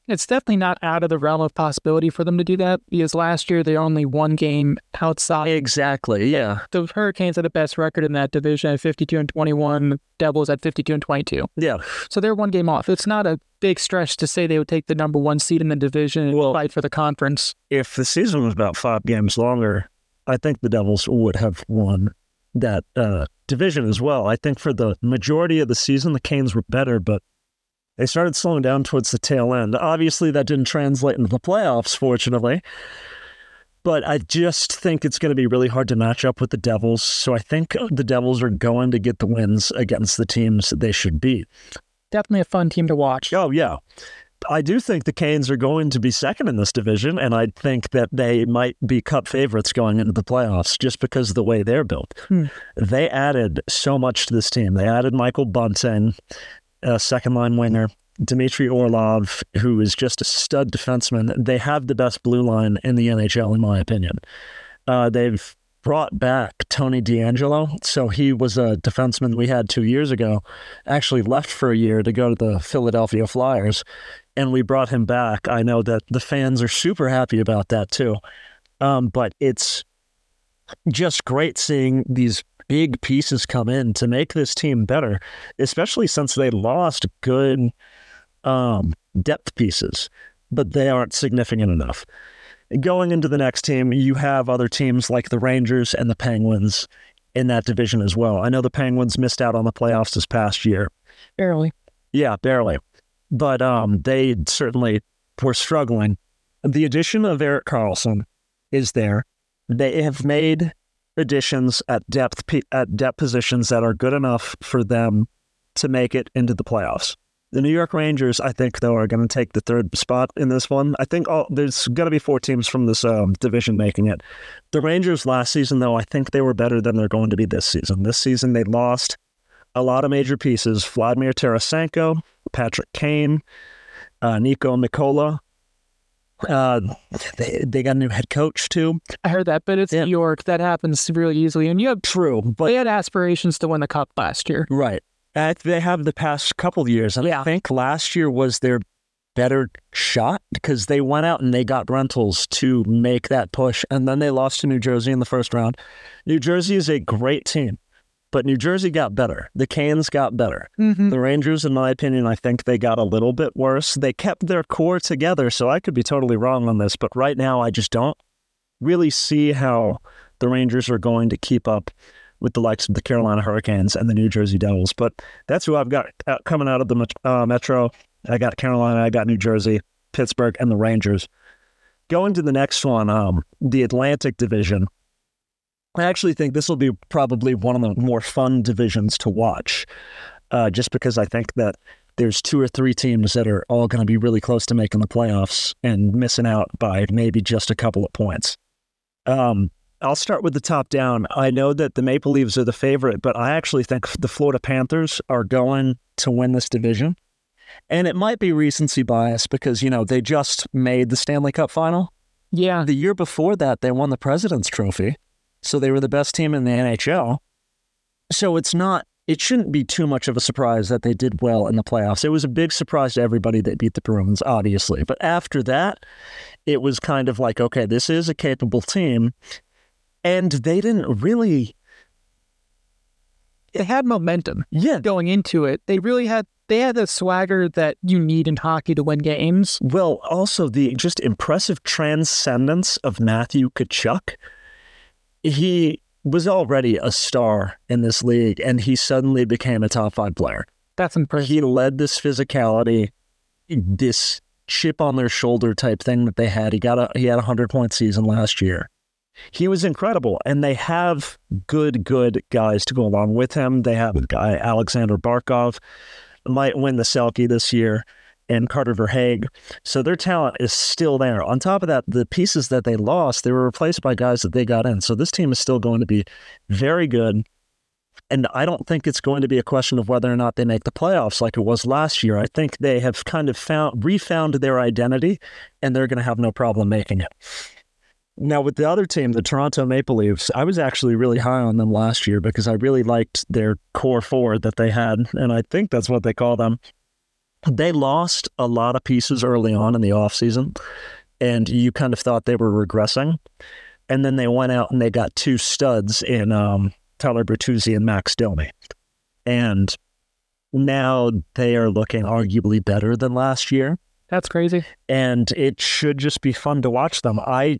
it's definitely not out of the realm of possibility for them to do that because last year they only one game outside. Exactly. Yeah. The Hurricanes had the best record in that division at 52 and 21. Devils at 52 and 22. Yeah. So they're one game off. It's not a big stretch to say they would take the number one seed in the division and well, fight for the conference. If the season was about five games longer, I think the Devils would have won that uh, division as well. I think for the majority of the season, the Canes were better, but they started slowing down towards the tail end. Obviously, that didn't translate into the playoffs, fortunately. But I just think it's going to be really hard to match up with the Devils. So I think the Devils are going to get the wins against the teams that they should beat. Definitely a fun team to watch. Oh, yeah. I do think the Canes are going to be second in this division, and I think that they might be cup favorites going into the playoffs just because of the way they're built. Hmm. They added so much to this team. They added Michael Bunting a second line winger, Dmitry Orlov, who is just a stud defenseman. They have the best blue line in the NHL, in my opinion. Uh, they've brought back Tony DeAngelo. So he was a defenseman we had two years ago, actually left for a year to go to the Philadelphia Flyers. And we brought him back. I know that the fans are super happy about that too. Um, but it's just great seeing these big pieces come in to make this team better, especially since they lost good um, depth pieces, but they aren't significant enough. Going into the next team, you have other teams like the Rangers and the Penguins in that division as well. I know the Penguins missed out on the playoffs this past year. Barely. Yeah, barely. But um, they certainly were struggling. The addition of Erik Karlsson is there. They have made additions at depth at depth positions that are good enough for them to make it into the playoffs. The New York Rangers, I think, though, are going to take the third spot in this one. I think all, there's going to be four teams from this um, division making it. The Rangers last season, though, I think they were better than they're going to be this season. This season, they lost a lot of major pieces: Vladimir Tarasenko, Patrick Kane, uh, Niko Mikkola, uh, they, they got a new head coach too. I heard that, but it's yeah. New York. That happens really easily. And you have true, but they had aspirations to win the cup last year, right? Uh, they have the past couple years. And yeah. I think last year was their better shot because they went out and they got rentals to make that push, and then they lost to New Jersey in the first round. New Jersey is a great team. But New Jersey got better. The Canes got better. Mm-hmm. The Rangers, in my opinion, I think they got a little bit worse. They kept their core together, so I could be totally wrong on this, but right now I just don't really see how the Rangers are going to keep up with the likes of the Carolina Hurricanes and the New Jersey Devils. But that's who I've got coming out of the uh, Metro. I got Carolina, I got New Jersey, Pittsburgh, and the Rangers. Going to the next one, um, the Atlantic Division. I actually think this will be probably one of the more fun divisions to watch, uh, just because I think that there's two or three teams that are all going to be really close to making the playoffs and missing out by maybe just a couple of points. Um, I'll start with the top down. I know that the Maple Leafs are the favorite, but I actually think the Florida Panthers are going to win this division. And it might be recency bias because, you know, they just made the Stanley Cup final. Yeah. The year before that, they won the President's Trophy. So they were the best team in the NHL. So it's not, it shouldn't be too much of a surprise that they did well in the playoffs. It was a big surprise to everybody that beat the Bruins, obviously. But after that, it was kind of like, okay, this is a capable team. And they didn't really. It had momentum. Yeah. Going into it. They really had they had the swagger that you need in hockey to win games. Well, also the just impressive transcendence of Matthew Tkachuk he was already a star in this league, and he suddenly became a top five player. That's impressive. He led this physicality, this chip on their shoulder type thing that they had. He got a he had a hundred point season last year. He was incredible, and they have good, good guys to go along with him. They have a guy Alexander Barkov, might win the Selke this year, and Carter Verhaeghe. So their talent is still there. On top of that, the pieces that they lost, they were replaced by guys that they got in. So this team is still going to be very good. And I don't think it's going to be a question of whether or not they make the playoffs like it was last year. I think they have kind of found refound their identity and they're going to have no problem making it. Now, with the other team, the Toronto Maple Leafs, I was actually really high on them last year because I really liked their core four that they had. And I think that's what they call them. They lost a lot of pieces early on in the offseason, and you kind of thought they were regressing. And then they went out and they got two studs in um, Tyler Bertuzzi and Max Domi. And now they are looking arguably better than last year. That's crazy. And it should just be fun to watch them. I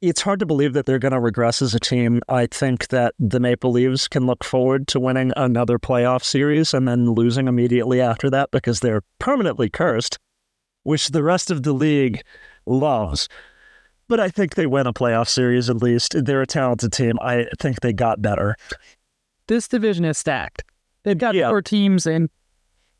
it's hard to believe that they're going to regress as a team. I think that the Maple Leafs can look forward to winning another playoff series and then losing immediately after that because they're permanently cursed, which the rest of the league loves. But I think they win a playoff series at least. They're a talented team. I think they got better. This division is stacked. They've got Yeah. four teams, and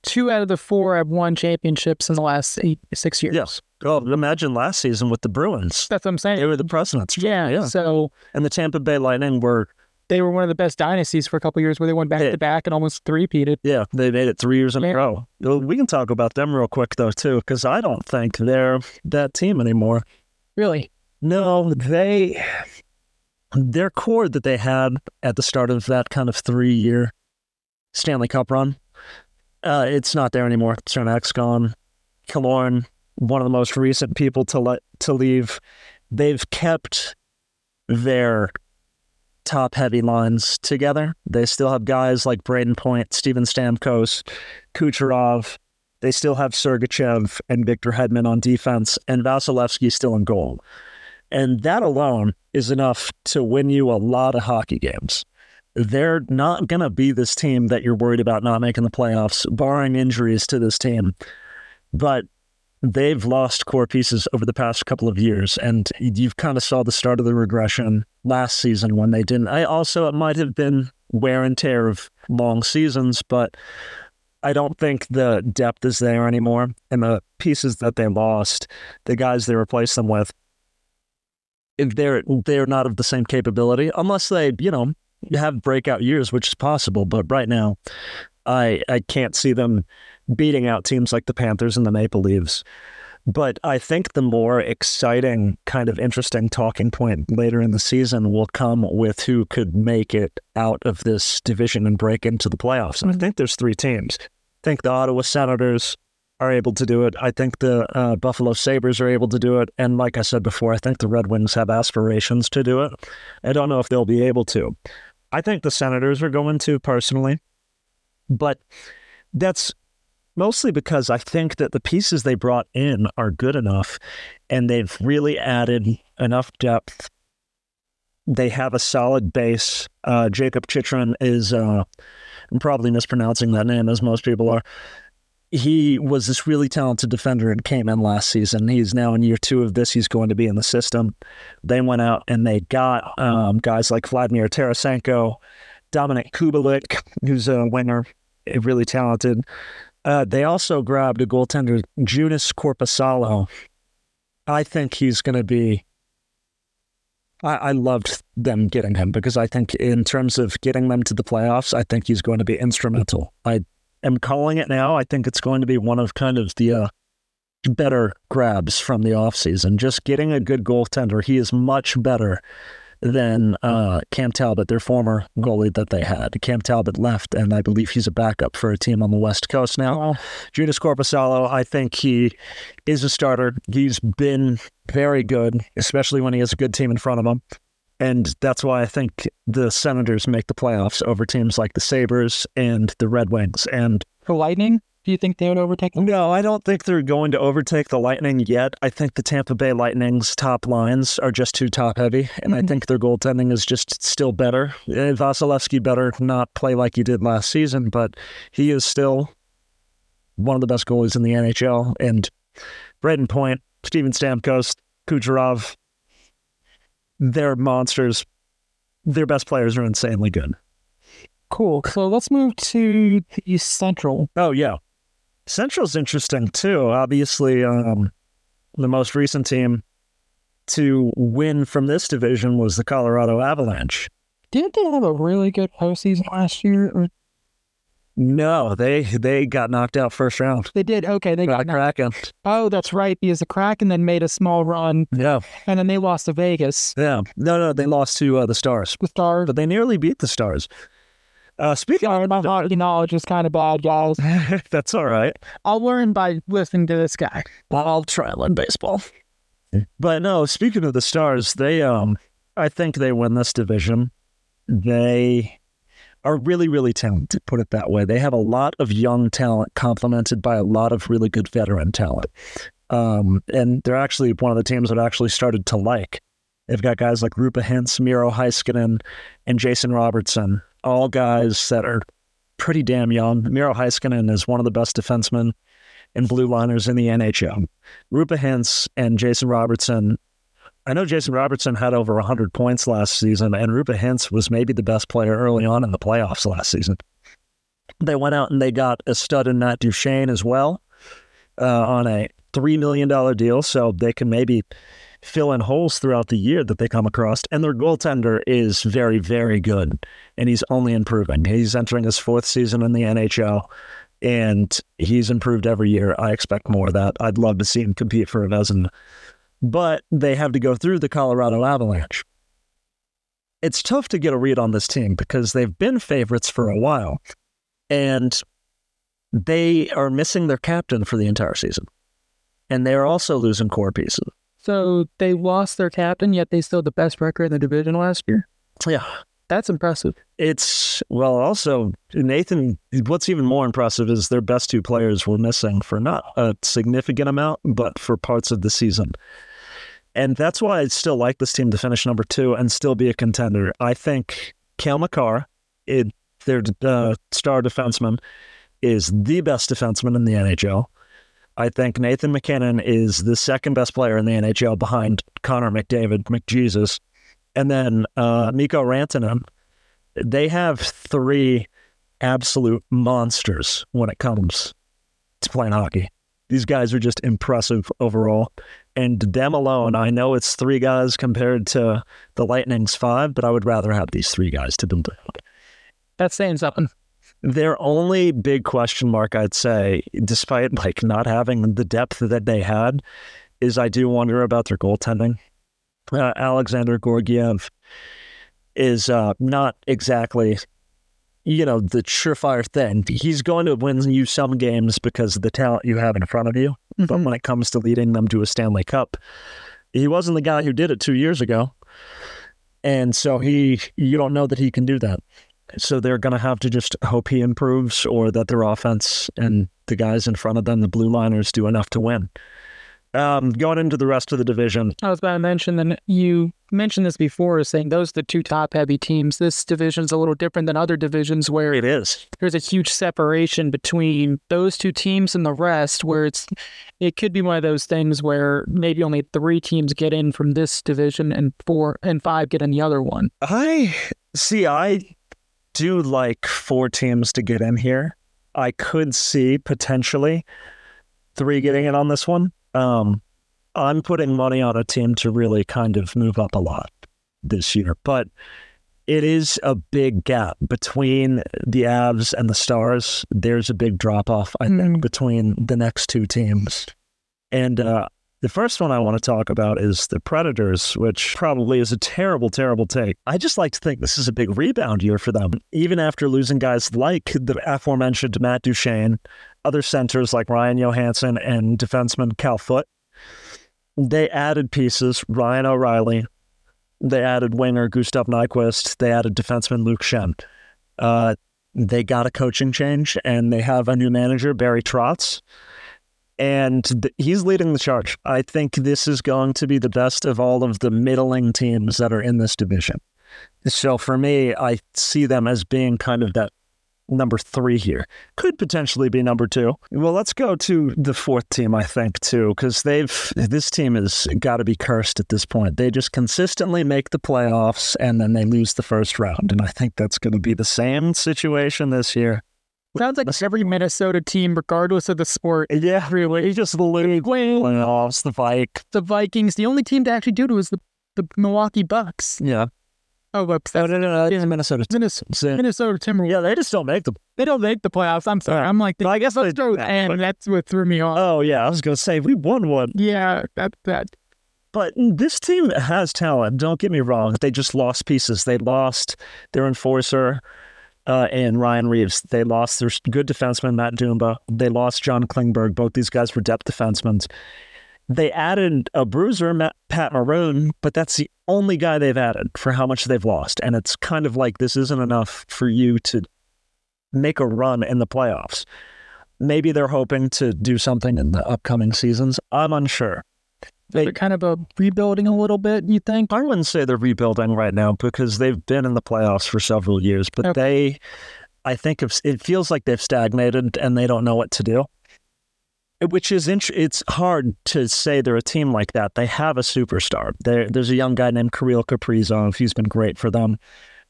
two out of the four have won championships in the last eight, six years. Yes. Well, imagine last season with the Bruins. That's what I'm saying. They were the presidents. yeah, Yeah. So And the Tampa Bay Lightning were, they were one of the best dynasties for a couple years where they went back Yeah. to back and almost three-peated. yeah, they made it three years in Yeah. a row. We can talk about them real quick, though, too, because I don't think they're that team anymore. Really? No, they their core that they had at the start of that kind of three year Stanley Cup run, uh, it's not there anymore. Cernak's gone. Killorn, one of the most recent people to let to leave. They've kept their top heavy lines together. They still have guys like Brayden Point, Steven Stamkos, Kucherov. They still have Sergachev and Victor Hedman on defense, and Vasilevskiy still in goal. And that alone is enough to win you a lot of hockey games. They're not going to be this team that you're worried about not making the playoffs, barring injuries to this team. But they've lost core pieces over the past couple of years, and you've kind of saw the start of the regression last season when they didn't. I also, it might have been wear and tear of long seasons, but I don't think the depth is there anymore. And the pieces that they lost, the guys they replaced them with, they're they're not of the same capability unless they you know have breakout years, which is possible. But right now, I I can't see them beating out teams like the Panthers and the Maple Leafs. But I think the more exciting, kind of interesting talking point later in the season will come with who could make it out of this division and break into the playoffs. And I think there's three teams. I think the Ottawa Senators are able to do it. I think the uh, Buffalo Sabres are able to do it. And like I said before, I think the Red Wings have aspirations to do it. I don't know if they'll be able to. I think the Senators are going to personally, but that's mostly because I think that the pieces they brought in are good enough and they've really added enough depth. They have a solid base. Uh, Jacob Chitrin is, uh, I'm probably mispronouncing that name as most people are he was this really talented defender and came in last season. He's now in year two of this. He's going to be in the system. They went out and they got um, guys like Vladimir Tarasenko, Dominic Kubalik, who's a winger, really talented. Uh, they also grabbed a goaltender, Joonas Korpisalo. I think he's going to be. I, I loved them getting him because I think, in terms of getting them to the playoffs, I think he's going to be instrumental. I am calling it now. I think it's going to be one of kind of the uh, better grabs from the offseason. Just getting a good goaltender. He is much better than uh, Cam Talbot, their former goalie that they had. Cam Talbot left, and I believe he's a backup for a team on the West Coast now. Judas Korpisalo, I think he is a starter. He's been very good, especially when he has a good team in front of him. And that's why I think the Senators make the playoffs over teams like the Sabres and the Red Wings. And The Lightning? Do you think they would overtake them? No, I don't think they're going to overtake the Lightning yet. I think the Tampa Bay Lightning's top lines are just too top heavy, and I Mhm. think their goaltending is just still better. Eh, Vasilevskiy better not play like he did last season, but he is still one of the best goalies in the NHL. And Brayden Point, Steven Stamkos, Kucherov, they're monsters. Their best players are insanely good. Cool. So let's move to the East Central. Oh yeah, Central's interesting too. Obviously, um, the most recent team to win from this division was the Colorado Avalanche. Didn't they have a really good postseason last year? No, they they got knocked out first round. they did. Okay, they got. Got Kraken. Oh, that's right. He Because the Kraken then made a small run, Yeah, and then they lost to Vegas. yeah. No, no, they lost to uh, the Stars, The Stars. but they nearly beat the Stars. Uh, speaking, Sorry, my hockey knowledge is kind of bad, guys. <laughs> that's all right. I'll learn by listening to this guy. I'll try and learn baseball. But no, speaking of the Stars, they um I think they win this division. They are really, really talented, put it that way. They have a lot of young talent complemented by a lot of really good veteran talent. Um, and they're actually one of the teams that I actually started to like. They've got guys like Roope Hintz, Miro Heiskanen, and Jason Robertson, all guys that are pretty damn young. Miro Heiskanen is one of the best defensemen and blue liners in the NHL. Roope Hintz and Jason Robertson. I know Jason Robertson had over 100 points last season, and Roope Hintz was maybe the best player early on in the playoffs last season. They went out and they got a stud in Matt Duchene as well uh, on a $3 million deal, so they can maybe fill in holes throughout the year that they come across. And their goaltender is very, very good, and he's only improving. He's entering his fourth season in the NHL and he's improved every year. I expect more of that. I'd love to see him compete for a Vezina, but they have to go through the Colorado Avalanche. It's tough to get a read on this team because they've been favorites for a while, and they are missing their captain for the entire season, and they are also losing core pieces. So they lost their captain, yet they still had the best record in the division last year. Yeah, That's impressive. It's well, also Nathan. What's even more impressive is their best two players were missing for not a significant amount, but for parts of the season, and that's why I still like this team to finish number two and still be a contender. I think Cale Makar, it, their uh, star defenseman, is the best defenseman in the NHL. I think Nathan MacKinnon is the second best player in the NHL behind Connor McDavid, McJesus, and then uh, Mikko Rantanen they have three absolute monsters when it comes to playing hockey. These guys are just impressive overall. And them alone, I know it's three guys compared to the Lightning's five, but I would rather have these three guys to build it. That's saying something. Their only big question mark, I'd say, despite like not having the depth that they had, is I do wonder about their goaltending. Uh, Alexandar Georgiev is uh, not exactly, you know, the surefire thing. He's going to win you some games because of the talent you have in front of you. But mm-hmm. when it comes to leading them to a Stanley Cup, he wasn't the guy who did it two years ago. And so he, you don't know that he can do that. So they're going to have to just hope he improves or that their offense and the guys in front of them, the blue liners, do enough to win. Um, going into the rest of the division, I was about to mention that you mentioned this before, saying those are the two top heavy teams. This division's a little different than other divisions where it is. there's a huge separation between those two teams and the rest, where it's it could be one of those things where maybe only three teams get in from this division and four and five get in the other one. I see. I do like four teams to get in here. I could see potentially three getting in on this one. Um, I'm putting money on a team to really kind of move up a lot this year, but it is a big gap between the Avs and the Stars. There's a big drop off, I think, Mm. between the next two teams. And uh, the first one I want to talk about is the Predators, which probably is a terrible, terrible take. I just like to think this is a big rebound year for them, even after losing guys like the aforementioned Matt Duchene, other centers like Ryan Johansen and defenseman Cal Foote. They added pieces, Ryan O'Reilly. They added winger Gustav Nyquist. They added defenseman Luke Schenn. Uh, They got a coaching change and they have a new manager, Barry Trotz. And th- he's leading the charge. I think this is going to be the best of all of the middling teams that are in this division. So for me, I see them as being kind of that number three here. Could potentially be number two. Well, let's go to the fourth team, I think, too, because they've this team has got to be cursed at this point. They just consistently make the playoffs and then they lose the first round. And I think that's going to be the same situation this year. Sounds like every Minnesota team, regardless of the sport. Yeah, really. He just lose playoffs, the Vikes. The Vikings, the only team to actually do it was the, the Milwaukee Bucks. Yeah. Oh, whoops. No, no, no, no. It's Minnesota. Minnesota, Minnesota Timberwolves. Yeah, they just don't make them. They don't make the playoffs. I'm sorry. I'm like, I guess let's go. And that's what threw me off. Oh, yeah. I was going to say, we won one. Yeah, that, that. But this team has talent. Don't get me wrong. They just lost pieces. They lost their enforcer uh, and Ryan Reaves. They lost their good defenseman, Matt Dumba. They lost John Klingberg. Both these guys were depth defensemen. They added a bruiser, Matt, Pat Maroon, but that's the only guy they've added for how much they've lost. And it's kind of like this isn't enough for you to make a run in the playoffs. Maybe they're hoping to do something in the upcoming seasons. I'm unsure. They, are kind of a rebuilding a little bit, you think? I wouldn't say they're rebuilding right now because they've been in the playoffs for several years, but okay. they, I think, it feels like they've stagnated and they don't know what to do which is int- it's hard to say they're a team like that. They have a superstar. There, there's a young guy named Kirill Kaprizov. He's been great for them.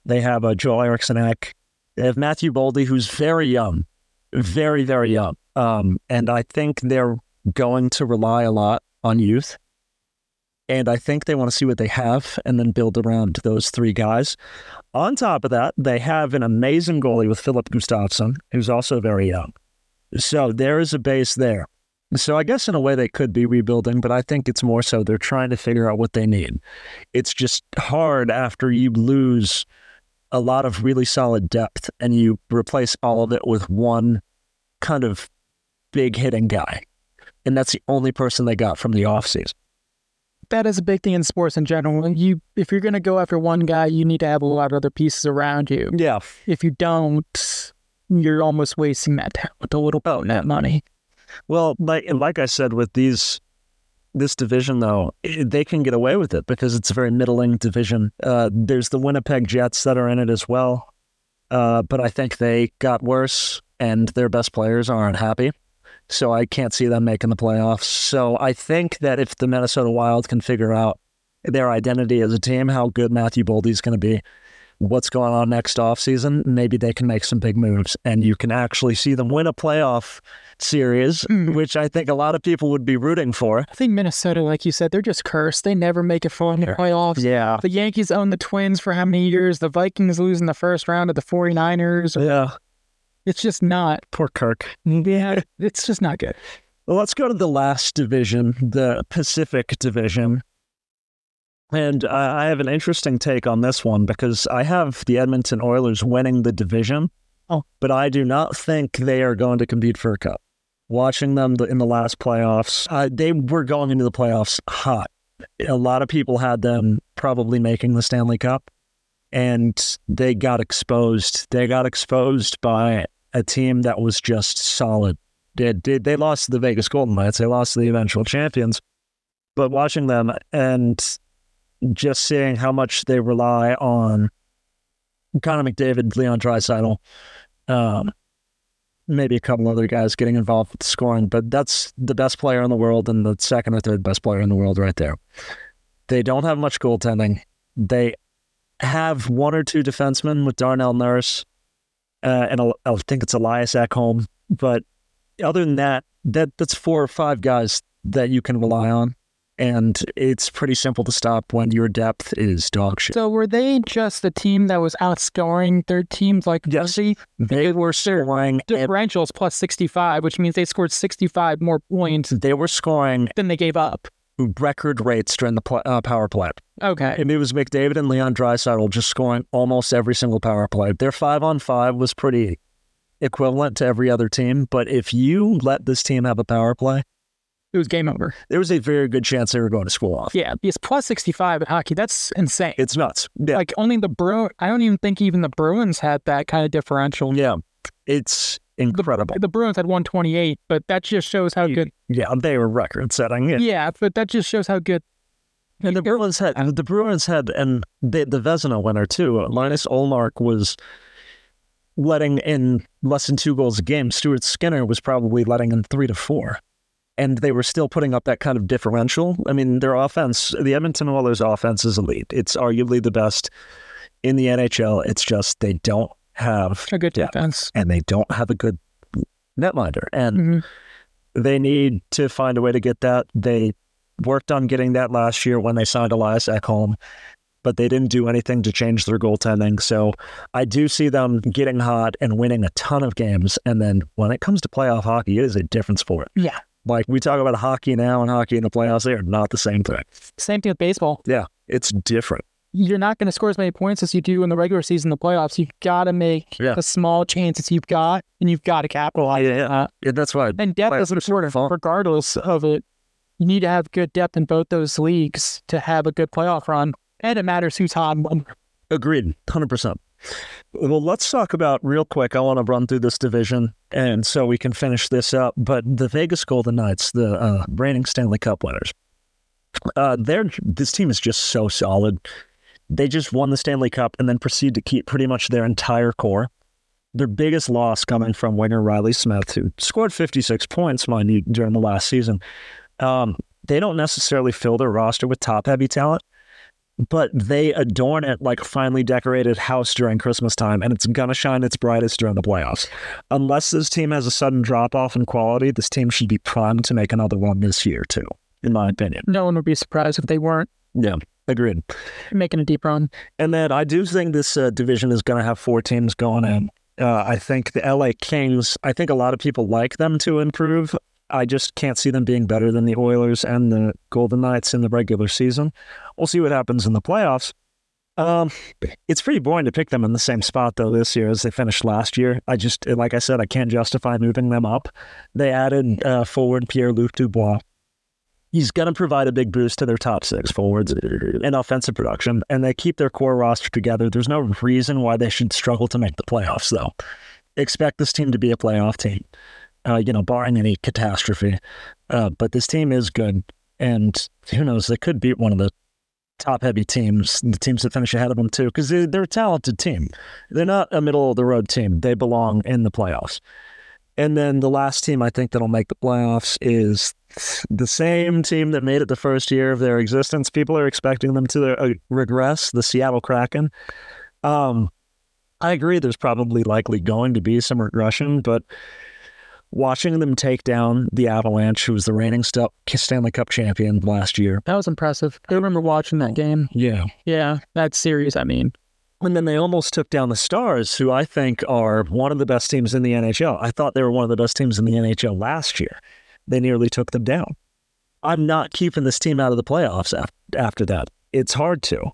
They have a Joel Eriksson Ek. They have Matthew Boldy, who's very young, very very young. Um, and I think they're going to rely a lot on youth. And I think they want to see what they have and then build around those three guys. On top of that, they have an amazing goalie with Filip Gustavsson, who's also very young. So there is a base there. So I guess in a way they could be rebuilding, but I think it's more so they're trying to figure out what they need. It's just hard after you lose a lot of really solid depth and you replace all of it with one kind of big hitting guy. And that's the only person they got from the offseason. That is a big thing in sports in general. You if you're gonna go after one guy, you need to have a lot of other pieces around you. Yeah. If you don't, you're almost wasting that talent a little bit, oh, that money. Well, like like I said, with these this division though, they can get away with it because it's a very middling division. Uh, there's the Winnipeg Jets that are in it as well, uh, but I think they got worse and their best players aren't happy. So I can't see them making the playoffs. So I think that if the Minnesota Wild can figure out their identity as a team, how good Matthew Boldy is going to be, what's going on next offseason, maybe they can make some big moves and you can actually see them win a playoff series, mm. which I think a lot of people would be rooting for. I think Minnesota, like you said, they're just cursed. They never make it far in the playoffs. Yeah. The Yankees own the Twins for how many years? The Vikings losing the first round of the 49ers. Yeah. It's just not. Poor Kirk. Yeah, it's just not good. Well, let's go to the last division, the Pacific Division. And I have an interesting take on this one because I have the Edmonton Oilers winning the division, oh. but I do not think they are going to compete for a cup. Watching them in the last playoffs, uh, they were going into the playoffs hot. A lot of people had them probably making the Stanley Cup, and they got exposed. They got exposed by a team that was just solid. They, they, they lost to the Vegas Golden Knights. They lost to the eventual champions. But watching them and just seeing how much they rely on Connor McDavid, Leon Draisaitl, um, maybe a couple other guys getting involved with scoring, but that's the best player in the world and the second or third best player in the world right there. They don't have much goaltending. They have one or two defensemen with Darnell Nurse, uh, and I think it's Elias Ekholm. But other than that, that that's four or five guys that you can rely on and it's pretty simple to stop when your depth is dog shit. So were they just the team that was outscoring their teams like yes, They were scoring differentials plus 65, which means they scored 65 more points. They were scoring than they gave up. Record rates during the pl- uh, power play. Okay. And it was McDavid and Leon Draisaitl just scoring almost every single power play. Their five on five was pretty equivalent to every other team. But if you let this team have a power play, it was game over. There was a very good chance they were going to school off. Yeah, it's plus 65 in hockey, that's insane. It's nuts. Yeah. like only the Bru I don't even think even the Bruins had that kind of differential. yeah. It's incredible. The Bruins had 128, but that just shows how good. Yeah, they were record setting. Yeah. Yeah, but that just shows how good. And the Bruins had and the Bruins had and the the Vezina winner too. Linus Ullmark was letting in less than two goals a game. Stuart Skinner was probably letting in three to four. And they were still putting up that kind of differential. I mean, their offense, the Edmonton Oilers offense is elite. It's arguably the best in the NHL. It's just they don't have A good defense. and they don't have a good netminder. And Mhm. they need to find a way to get that. They worked on getting that last year when they signed Elias Ekholm, but they didn't do anything to change their goaltending. So I do see them getting hot and winning a ton of games. And then when it comes to playoff hockey, it is a different sport. Yeah. Like we talk about hockey now and hockey in the playoffs, they are not the same thing. Same thing with baseball. Yeah, it's different. You're not going to score as many points as you do in the regular season, the playoffs. You've got to make Yeah. the small chances you've got, and you've got to capitalize. Yeah, on that. Yeah, that's why. And depth is important, regardless of it. You need to have good depth in both those leagues to have a good playoff run, and it matters who's hot. and. Agreed, hundred percent. Well, let's talk about real quick. I want to run through this division, and so we can finish this up. But the Vegas Golden Knights, the uh, reigning Stanley Cup winners, uh, they're this team is just so solid. They just won the Stanley Cup and then proceed to keep pretty much their entire core. Their biggest loss coming from winger Reilly Smith, who scored 56 points, mind you, during the last season. Um, they don't necessarily fill their roster with top heavy talent but they adorn it like a finely decorated house during Christmas time, and it's gonna shine its brightest during the playoffs. Unless this team has a sudden drop off in quality, this team should be primed to make another one this year too, in my opinion. No one would be surprised if they weren't Yeah, agreed. making a deep run. And then I do think this uh, division is gonna have four teams going in. Uh, I think the LA Kings. I think a lot of people like them to improve. I just can't see them being better than the Oilers and the Golden Knights in the regular season. We'll see what happens in the playoffs. Um, it's pretty boring to pick them in the same spot though this year as they finished last year. I just, like I said, I can't justify moving them up. They added uh, forward Pierre Luc Dubois. He's going to provide a big boost to their top six forwards and offensive production, and they keep their core roster together. There's no reason why they should struggle to make the playoffs, though. Expect this team to be a playoff team, uh, you know, barring any catastrophe. Uh, but this team is good, and who knows, they could beat one of the top heavy teams, the teams that finish ahead of them too, because they're, a talented team. They're not a middle of the road team. They belong in the playoffs. And then the last team I think that'll make the playoffs is the same team that made it the first year of their existence. People are expecting them to uh, regress, the Seattle Kraken. Um, I agree, there's probably likely going to be some regression, but watching them take down the Avalanche, who was the reigning Stanley Cup champion last year. That was impressive. I remember watching that game. Yeah. Yeah, that series. I mean, And then they almost took down the Stars, who I think are one of the best teams in the NHL. I thought they were one of the best teams in the NHL last year. They nearly took them down. I'm not keeping this team out of the playoffs af- after that. It's hard to.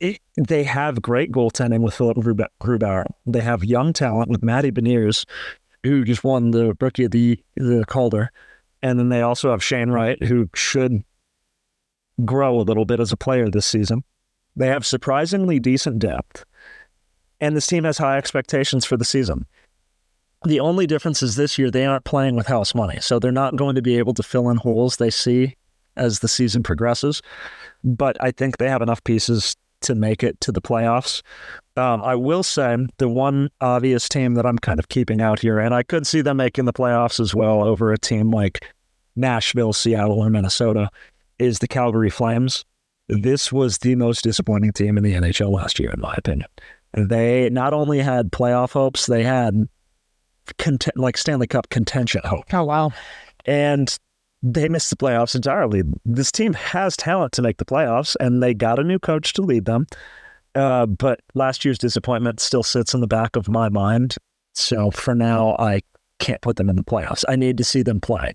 It, they have great goaltending with Philip Grub- Grubauer. They have young talent with Matty Beniers, who just won the Rookie of the, the Calder. And then they also have Shane Wright, who should grow a little bit as a player this season. They have surprisingly decent depth, and this team has high expectations for the season. The only difference is this year they aren't playing with house money, so they're not going to be able to fill in holes they see as the season progresses. But I think they have enough pieces to make it to the playoffs. Um, I will say the one obvious team that I'm kind of keeping out here, and I could see them making the playoffs as well over a team like Nashville, Seattle, or Minnesota, is the Calgary Flames this was the most disappointing team in the NHL last year, in my opinion. They not only had playoff hopes, they had content, like Stanley Cup contention hope, oh wow, and they missed the playoffs entirely. This team has talent to make the playoffs, and they got a new coach to lead them. Uh, but last year's disappointment still sits in the back of my mind. So for now, I can't put them in the playoffs. I need to see them play.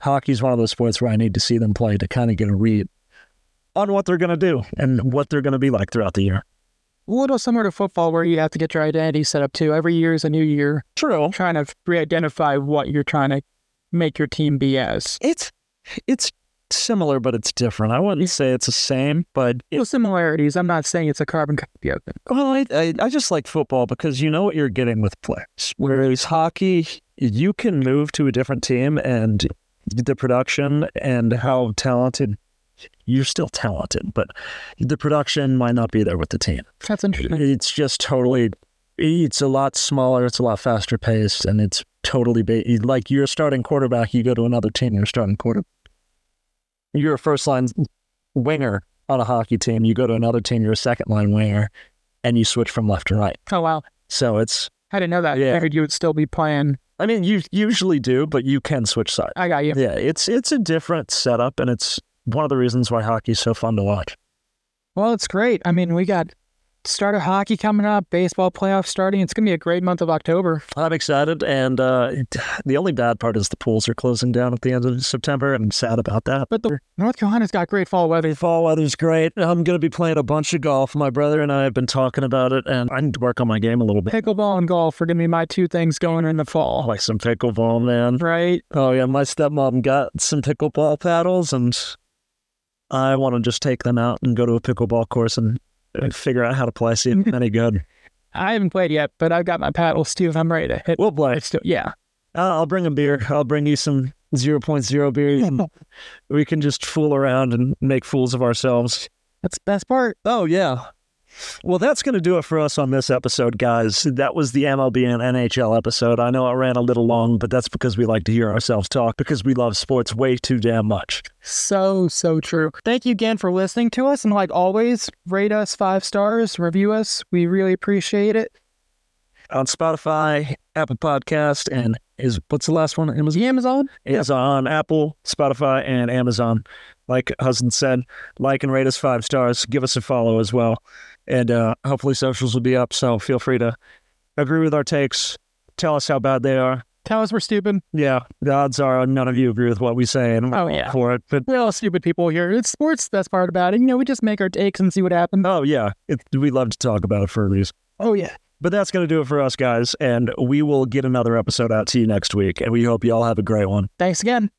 Hockey's one of those sports where I need to see them play to kind of get a read on what they're going to do and what they're going to be like throughout the year. a little similar to football, where you have to get your identity set up too. Every year is a new year, True. trying to re-identify what you're trying to make your team be as? It's it's similar, but it's different. I wouldn't say it's the same, but it, No similarities. I'm not saying it's a carbon copy of it. well, I, I I just like football because you know what you're getting with players. Whereas hockey, you can move to a different team, and the production and how talented you're still talented, but the production might not be there with the team. That's interesting. It's just totally. It's a lot smaller. It's a lot faster paced, and it's totally ba- like you're a starting quarterback. You go to another team. You're starting quarter. You're a first line winger on a hockey team. You go to another team. You're a second line winger, and you switch from left to right. Oh wow, So it's. I didn't know that. Yeah. I figured you would still be playing. I mean, you usually do, but you can switch sides. I got you. Yeah, it's it's a different setup, and it's one of the reasons why hockey's so fun to watch. Well, it's great. I mean, we got start of hockey coming up, baseball playoffs starting. It's gonna be a great month of October. I'm excited, and uh, <sighs> the only bad part is the pools are closing down at the end of September, and I'm sad about that. But the North Carolina's got great fall weather. fall weather's great. I'm going to be playing a bunch of golf. My brother and I have been talking about it, and I need to work on my game a little bit. Pickleball and golf are gonna be my two things going in the fall. like some pickleball, man. Right? Oh yeah, my stepmom got some pickleball paddles, and I want to just take them out and go to a pickleball course and figure out how to play. See if it's any good. <laughs> I haven't played yet, but I've got my paddles too. I'm ready to hit. We'll play. Still, yeah. I'll I'll bring a beer. I'll bring you some 0.0 beer. we can just fool around and make fools of ourselves. That's the best part. Oh, yeah. Well, that's going to do it for us on this episode, guys. That was the MLB and NHL episode. I know it ran a little long, but that's because we like to hear ourselves talk because we love sports way too damn much. So, so true. Thank you again for listening to us. And like always, rate us five stars, review us. We really appreciate it. On Spotify, Apple Podcast, and is what's the last one? Amazon. Amazon? It's on Apple, Spotify, and Amazon. Like Hudson said, like and rate us five stars. Give us a follow as well. And uh, hopefully socials will be up. So feel free to agree with our takes. Tell us how bad they are. Tell us we're stupid. Yeah, the odds are none of you agree with what we say and Oh, yeah. for it. But We're all stupid people here. It's sports. That's part about it. You know, we just make our takes and see what happens. oh yeah, it, we love to talk about it for a reason. Oh, yeah. But that's going to do it for us, guys. And we will get another episode out to you next week. And we hope you all have a great one. Thanks again.